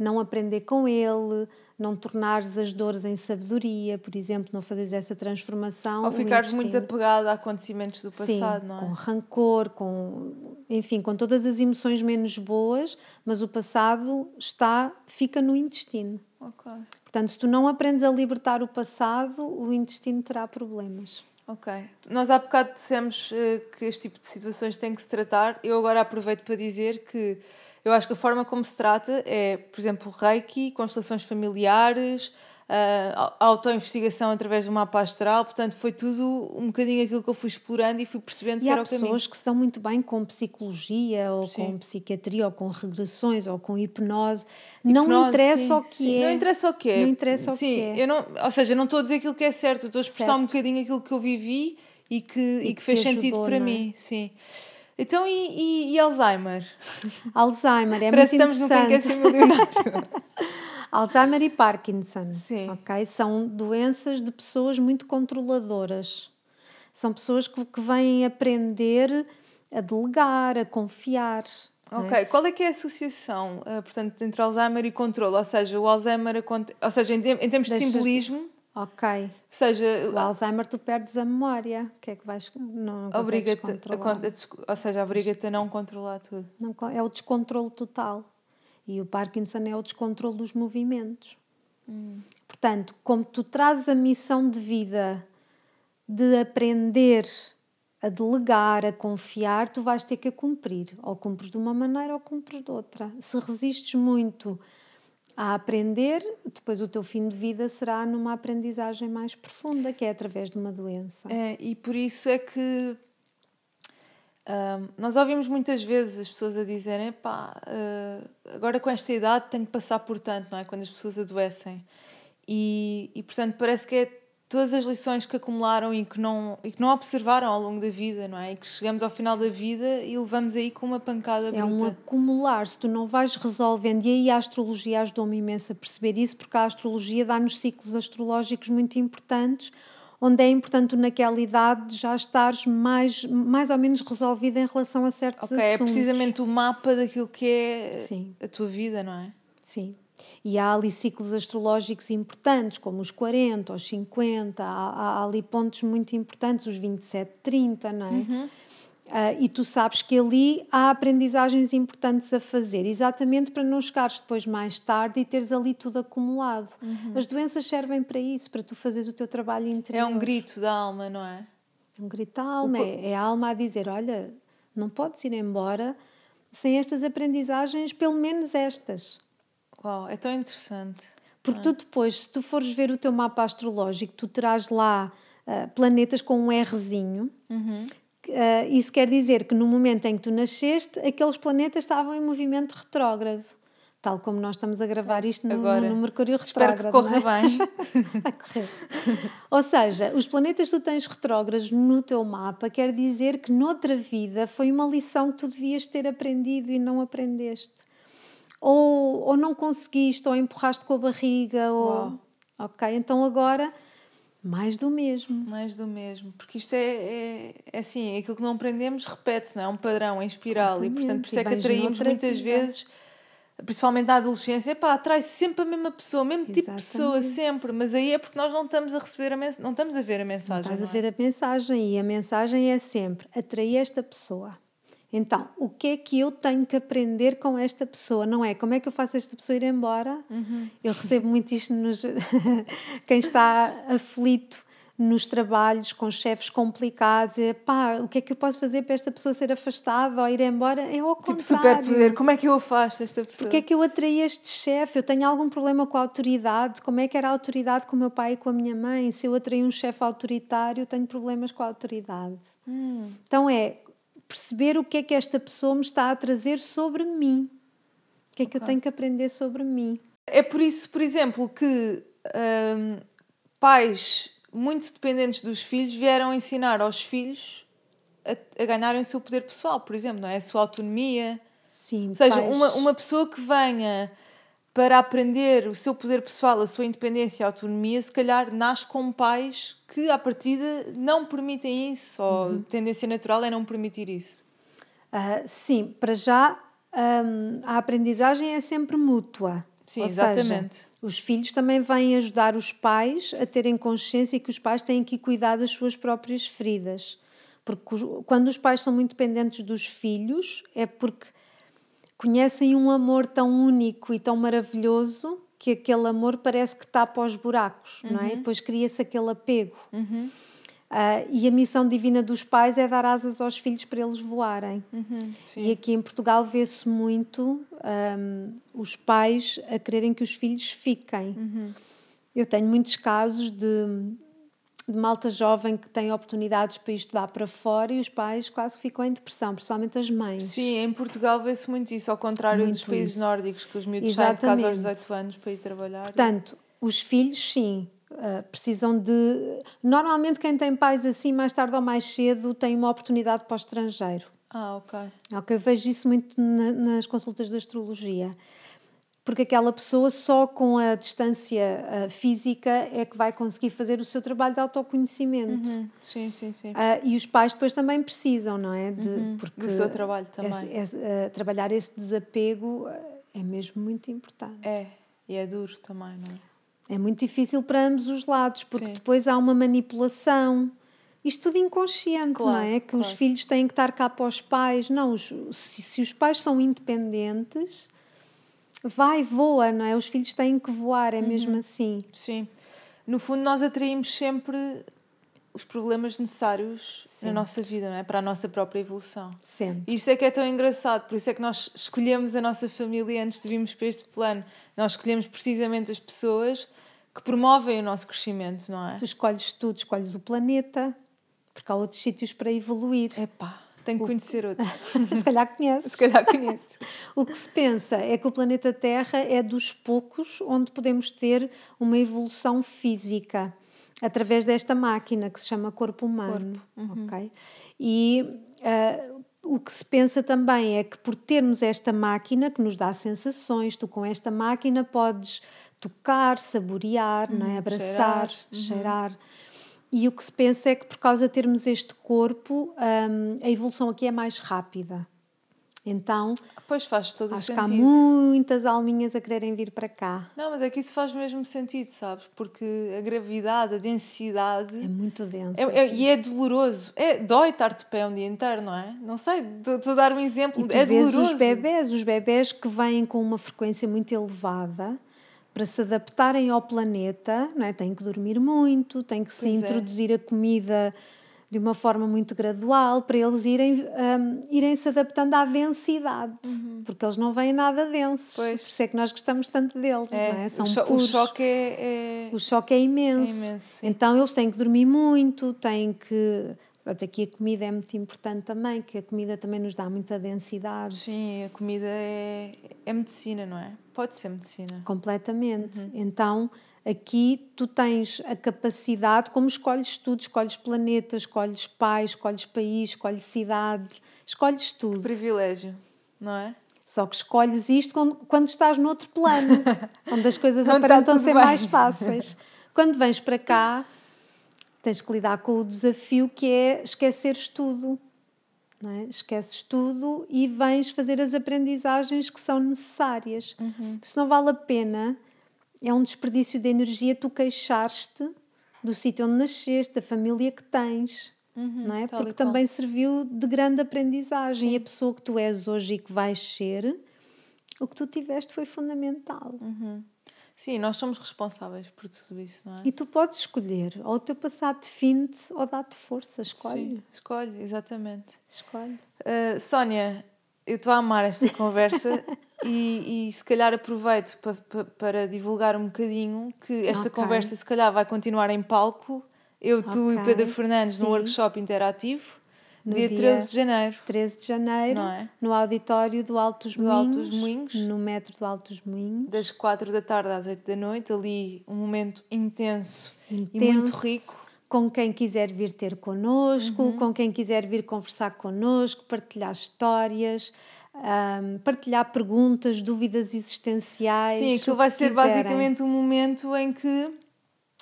não aprender com ele, não tornares as dores em sabedoria, por exemplo, não fazeres essa transformação. Ou ficares muito apegado a acontecimentos do passado, Sim, não é? com rancor, com, enfim, com todas as emoções menos boas, mas o passado está, fica no intestino. Ok. Portanto, se tu não aprendes a libertar o passado, o intestino terá problemas. Ok. Nós há bocado dissemos eh, que este tipo de situações tem que se tratar. Eu agora aproveito para dizer que eu acho que a forma como se trata é, por exemplo, reiki, constelações familiares, a autoinvestigação através do mapa astral. Portanto, foi tudo um bocadinho aquilo que eu fui explorando e fui percebendo E que há era o caminho. pessoas que se dão muito bem com psicologia, ou Sim. com psiquiatria, ou com regressões, ou com hipnose. Não Hipnose, interessa sim, o que é. Não interessa o que é. Não interessa o sim, que é. Eu não, ou seja, eu não estou a dizer aquilo que é certo, estou a expressar um Certo. bocadinho aquilo que eu vivi e que, e que que fez sentido ajudou, para não é? mim. Sim. Então, e, e- e Alzheimer? Alzheimer é Parece que muito estamos no Quem Quer interessante. Ser Milionário. Alzheimer e Parkinson. Sim. ok? São doenças de pessoas muito controladoras. São pessoas que, que vêm aprender a delegar, a confiar. é? ok, qual é que é a associação, eh, portanto, entre Alzheimer e controle? Ou seja, o Alzheimer, ou seja, em, termos de Deixas- simbolismo, Ok. ou seja, O Alzheimer tu perdes a memória. O que é que vais. Não, obriga-te a, ou seja, obriga-te a não controlar tudo. Não é o descontrole total. E o Parkinson é o descontrole dos movimentos. Portanto, como tu trazes a missão de vida de aprender a delegar, a confiar, tu vais ter que a cumprir. Ou cumpres de uma maneira ou cumpres de outra. Se resistes muito a aprender, depois o teu fim de vida será numa aprendizagem mais profunda, que é através de uma doença. É, e por isso é que ahm, nós ouvimos muitas vezes as pessoas a dizerem pá, ah, agora com esta idade tenho que passar por tanto, não é? Quando as pessoas adoecem. E, e portanto parece que é todas as lições que acumularam e que, não, e que não observaram ao longo da vida, não é? E que chegamos ao final da vida e levamos aí com uma pancada É um bruta. acumular, se tu não vais resolvendo, e aí a astrologia ajudou-me imenso a perceber isso, porque a astrologia dá-nos ciclos astrológicos muito importantes, onde é importante naquela idade já estares mais, mais ou menos resolvida em relação a certos Ok, é assuntos. precisamente o mapa daquilo que é Sim. a tua vida, não é? Sim. E há ali ciclos astrológicos importantes, como os 40, os 50, há, há ali pontos muito importantes, os 27, 30, não é? Uhum. Uh, e tu sabes que ali há aprendizagens importantes a fazer, exatamente para não chegares depois mais tarde e teres ali tudo acumulado. Uhum. As doenças servem para isso, para tu fazeres o teu trabalho interior. É um grito da alma, não é? É um grito da alma, o... é, é a alma a dizer: olha, não podes ir embora sem estas aprendizagens, pelo menos estas. Uau, é tão interessante. Porque ah. tu depois, se tu fores ver o teu mapa astrológico, tu terás lá uh, planetas com um Rzinho. Uhum. Uh, isso quer dizer que no momento em que tu nasceste, aqueles planetas estavam em movimento retrógrado. Tal como nós estamos a gravar isto no, Agora, no Mercúrio retrógrado. Espero que corra é? bem. Vai correr. Ou seja, os planetas que tu tens retrógrados no teu mapa quer dizer que noutra vida foi uma lição que tu devias ter aprendido e não aprendeste. Ou, ou não conseguiste, ou empurraste com a barriga, ou... Uau. Ok, então agora mais do mesmo. Mais do mesmo. Porque isto é, é, é assim, aquilo que não aprendemos repete-se, não é? um padrão, em espiral. Exatamente. E portanto, por isso é que atraímos muitas vida. vezes, principalmente na adolescência, pá, atrai sempre a mesma pessoa, o mesmo Exatamente. tipo de pessoa, sempre. Mas aí é porque nós não estamos a receber a mensagem, não estamos a ver a mensagem. Não estás não a ver é? a mensagem e a mensagem é sempre atrair esta pessoa. Então, o que é que eu tenho que aprender com esta pessoa? Não é como é que eu faço esta pessoa ir embora? Uhum. Eu recebo muito isto nos. quem está aflito nos trabalhos com chefes complicados, é pá, o que é que eu posso fazer para esta pessoa ser afastada ou ir embora? É ao tipo super poder, como é que eu afasto esta pessoa? Porque é que eu atraí este chefe? Eu tenho algum problema com a autoridade? Como é que era a autoridade com o meu pai e com a minha mãe? Se eu atraí um chefe autoritário, eu tenho problemas com a autoridade. Hum. Então é, perceber o que é que esta pessoa me está a trazer sobre mim. O que é que okay. eu tenho que aprender sobre mim. É por isso, por exemplo, que hum, pais muito dependentes dos filhos vieram ensinar aos filhos a, a, ganharem o seu poder pessoal, por exemplo, não é? A sua autonomia. Sim, Ou seja, uma, uma pessoa que venha para aprender o seu poder pessoal, a sua independência e autonomia, se calhar nasce com pais que, à partida, não permitem isso, ou uhum. tendência natural é não permitir isso. Uh, sim, para já um, a aprendizagem é sempre mútua. Sim, Ou exatamente. Seja, os filhos também vêm ajudar os pais a terem consciência que os pais têm que cuidar das suas próprias feridas. Porque quando os pais são muito dependentes dos filhos, é porque conhecem um amor tão único e tão maravilhoso que aquele amor parece que tapa os buracos, uhum. não é? Uhum. depois cria-se aquele apego. Uhum. Uh, e a missão divina dos pais é dar asas aos filhos para eles voarem. Uhum, e aqui em Portugal vê-se muito um, os pais a quererem que os filhos fiquem. Uhum. Eu tenho muitos casos de de malta jovem que tem oportunidades para estudar para fora e os pais quase ficam em depressão, principalmente as mães. Sim, em Portugal vê-se muito isso, ao contrário muito dos países isso. nórdicos, que os miúdos saem de casa aos 18 anos para ir trabalhar. Portanto, os filhos, sim, uh, precisam de. Normalmente, quem tem pais assim, mais tarde ou mais cedo, tem uma oportunidade para o estrangeiro. Ah, ok. Ok, eu vejo isso muito na, nas consultas de astrologia porque aquela pessoa só com a distância uh, física é que vai conseguir fazer o seu trabalho de autoconhecimento. Uhum. Sim, sim, sim. Uh, e os pais depois também precisam, não é? De, uhum. porque Do seu trabalho também. Esse, uh, trabalhar esse desapego é mesmo muito importante. É, e é duro também, não é? É muito difícil para ambos os lados, porque sim. depois há uma manipulação. Isto tudo inconsciente, claro, não é? Que claro. os filhos têm que estar cá para os pais. Não, os, se, se os pais são independentes vai, voa, não é? Os filhos têm que voar, é uhum. mesmo assim. Sim. No fundo, nós atraímos sempre os problemas necessários Sim. na nossa vida, não é? Para a nossa própria evolução. Sempre. Isso é que é tão engraçado, por isso é que nós escolhemos a nossa família antes de virmos para este plano. Nós escolhemos precisamente as pessoas que promovem o nosso crescimento, não é? Tu escolhes tudo, escolhes o planeta, porque há outros sítios para evoluir. Epá, tenho que conhecer outro. Se calhar conhece. Se calhar conhece. o que se pensa é que o planeta Terra é dos poucos onde podemos ter uma evolução física através desta máquina que se chama corpo humano. Corpo. Uhum. Okay? E uh, o que se pensa também é que por termos esta máquina que nos dá sensações, tu com esta máquina podes tocar, saborear, não é? Uhum. abraçar, cheirar. Uhum. E o que se pensa é que por causa de termos este corpo, um, a evolução aqui é mais rápida. Então, Pois faz todo o acho que há sentido. muitas alminhas a quererem vir para cá. Não, mas é que isso faz mesmo sentido, sabes? Porque a gravidade, a densidade. É muito denso. É- é- e é doloroso. É, dói estar de pé um dia inteiro, não é? Não sei, estou a dar um exemplo. E tu é vês doloroso. os bebés, os bebés que vêm com uma frequência muito elevada para se adaptarem ao planeta, não é? têm que dormir muito, têm que se Pois é. introduzir a comida de uma forma muito gradual para eles irem, hum, irem se adaptando à densidade, porque eles não vêm nada densos. Uhum. Pois. Por isso é que nós gostamos tanto deles, É, não é? São o, cho- o puros. choque é. é- O choque é imenso. É imenso, então eles têm que dormir muito, têm que. Pronto, aqui a comida é muito importante também, que a comida também nos dá muita densidade. Sim, a comida é, é medicina, não é? Pode ser medicina. Completamente. Uhum. Então, aqui tu tens a capacidade, como escolhes tudo, escolhes planeta, escolhes pais, escolhes país, escolhes cidade, escolhes tudo. Privilégio, não é? Só que escolhes isto quando, quando estás noutro plano, onde as coisas está aparentam ser bem. mais fáceis. Quando vens para cá, tens que lidar com o desafio que é esqueceres tudo. Não é? Esqueces tudo e vens fazer as aprendizagens que são necessárias. Uhum. Se não vale a pena, é um desperdício de energia tu queixares-te do sítio onde nasceste, da família que tens. não é? Uhum, tal e Porque também serviu de grande aprendizagem. E a pessoa que tu és hoje e que vais ser, o que tu tiveste foi fundamental. Uhum. Sim, nós somos responsáveis por tudo isso, não é? E tu podes escolher, ou o teu passado define-te ou dá-te força. Escolhe. Sim, escolhe, exatamente. Escolhe. Uh, Sónia, eu estou a amar esta conversa e, e se calhar aproveito pa, pa- para divulgar um bocadinho que esta Ok. conversa se calhar vai continuar em palco. Eu, tu e o Pedro Fernandes no sim. workshop interativo, No dia, dia 13 de janeiro. 13 de janeiro, é? no auditório do Altos Do Moinhos. Altos Moinhos. No metro do Altos Moinhos. das 4 da tarde às 8 da noite, ali um momento intenso, e intenso, muito rico. Uhum. Com quem quiser vir ter connosco, com quem quiser vir conversar connosco, partilhar histórias, ahm, partilhar perguntas, dúvidas existenciais. Sim, aquilo vai ser quiserem. basicamente um momento em que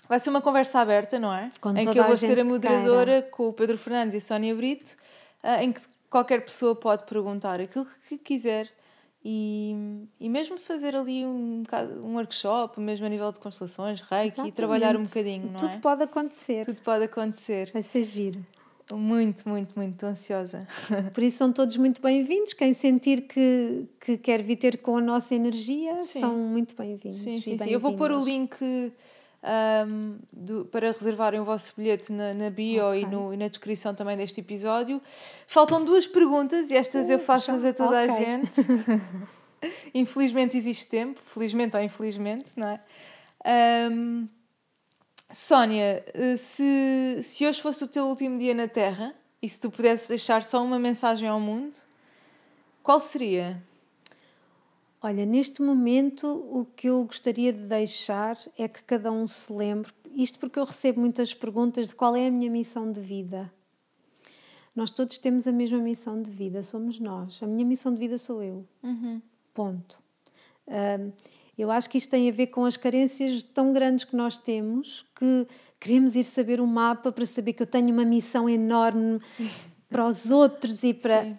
vai ser uma conversa aberta, não é? Com em que eu a vou ser gente a moderadora com o Pedro Fernandes e a Sónia Brito, ah, em que qualquer pessoa pode perguntar aquilo que quiser. E, e mesmo fazer ali um, um workshop, mesmo a nível de constelações, reiki, e Exatamente. trabalhar um bocadinho, não Tudo é? pode acontecer. Tudo pode acontecer. Vai ser giro. Muito, muito, muito ansiosa. Por isso são todos muito bem-vindos. Quem sentir que, que quer vir ter com a nossa energia Sim. são muito bem-vindos. Sim, e sim, sim. Eu vou pôr o link ahm, do- para reservarem o vosso bilhete na, na bio e, Ok. no- e na descrição também deste episódio. Faltam duas perguntas e estas eu faço já? fazer a toda Ok. a gente. Infelizmente existe tempo, felizmente ou infelizmente, não é? Ahm, Sónia, eh, se, se hoje fosse o teu último dia na Terra e se tu pudesses deixar só uma mensagem ao mundo, qual seria? Olha, neste momento o que eu gostaria de deixar é que cada um se lembre, isto porque eu recebo muitas perguntas de qual é a minha missão de vida. Nós todos temos a mesma missão de vida, somos nós. A minha missão de vida sou eu. Ponto. Ahm, eu acho que isto tem a ver com as carências tão grandes que nós temos que queremos ir saber o mapa para saber que eu tenho uma missão enorme para os outros e para. Sim.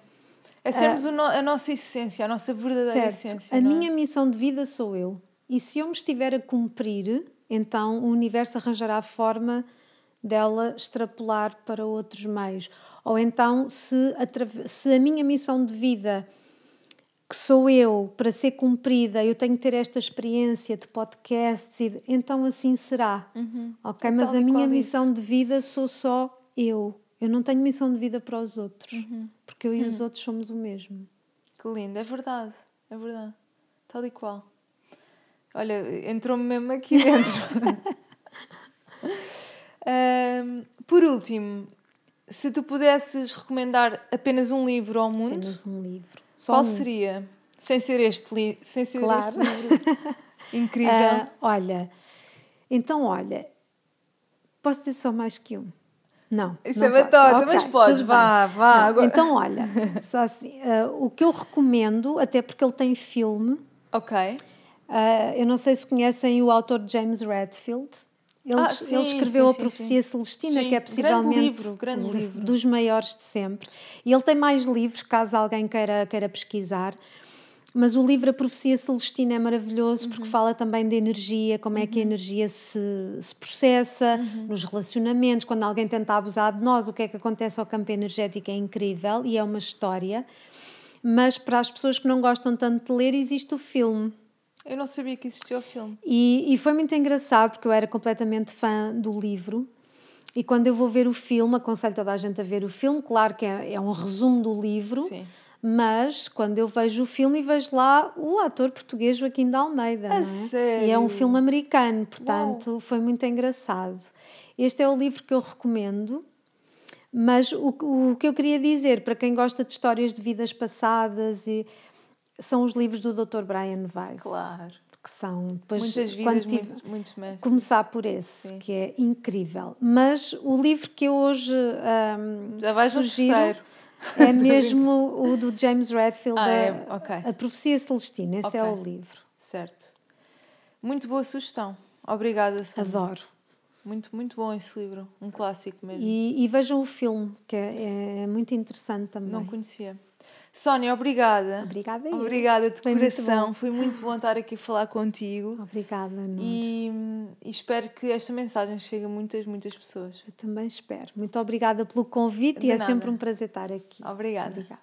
É sermos o no- a nossa essência, a nossa verdadeira Certo. essência. A é? minha missão de vida sou eu. E se eu me estiver a cumprir, então o universo arranjará a forma dela extrapolar para outros meios. Ou então, se, se a minha missão de vida, que sou eu, para ser cumprida, eu tenho que ter esta experiência de podcasts, e de- então assim será. Ok? É Mas a minha missão isso. de vida sou só eu. Eu não tenho missão de vida para os outros. Uhum. Porque eu e os outros somos o mesmo. Que lindo, é verdade, é verdade. Tal e qual. Olha, entrou-me mesmo aqui dentro. Ahm, por último, se tu pudesses recomendar apenas um livro ao mundo, Apenas um livro. Só qual um. seria? Sem ser este, li sem ser Claro. este livro. Incrível. Ah, olha, então olha, posso dizer só mais que um? Não. Isso não é batota, Ok, mas podes, vá, bem. vá, Não, agora. Então olha, só assim, ah, o que eu recomendo, até porque ele tem filme, ok. ah, eu não sei se conhecem o autor James Redfield. Ele, Ah, sim, ele escreveu sim, A sim, Profecia sim. Celestina, que é possivelmente livro, um livro. dos maiores de sempre. E ele tem mais livros, caso alguém queira, queira pesquisar. Mas o livro A Profecia Celestina é maravilhoso Uhum. porque fala também de energia, como é que a energia se, se processa Uhum. nos relacionamentos, quando alguém tenta abusar de nós, o que é que acontece ao campo energético é incrível e é uma história. Mas para as pessoas que não gostam tanto de ler, existe o filme. Eu não sabia que existia o filme. E, e foi muito engraçado porque eu era completamente fã do livro. E quando eu vou ver o filme, aconselho toda a gente a ver o filme. Claro que é, é um resumo do livro, Sim. Mas quando eu vejo o filme e vejo lá o ator português Joaquim de Almeida. não é? E é sério? um filme americano, portanto foi muito engraçado. Este é o livro que eu recomendo. Mas o, o que eu queria dizer para quem gosta de histórias de vidas passadas e são os livros do Dr. Brian Weiss. Claro. Que são depois Muitas vidas, tive- muitos, muitos mestres. começar por esse, que é incrível. Mas o livro que eu hoje ahm, Já vais sugiro terceiro. É mesmo o do James Redfield, Ah, a, é? Ok. a Profecia Celestina. Esse é Ok. o livro. Certo. Muito boa sugestão. Obrigada, Sónia. Adoro. Muito, muito bom esse livro. Um clássico mesmo. E, e vejam o filme, que é, é muito interessante também. Não conhecia. Sónia, obrigada. Obrigada eu. Obrigada de Foi muito coração. bom. Foi muito bom estar aqui a falar contigo. Obrigada, Nuno. E, e espero que esta mensagem chegue a muitas, muitas pessoas. Eu também espero. Muito obrigada pelo convite De e é nada. sempre um prazer estar aqui. Obrigada. Obrigada.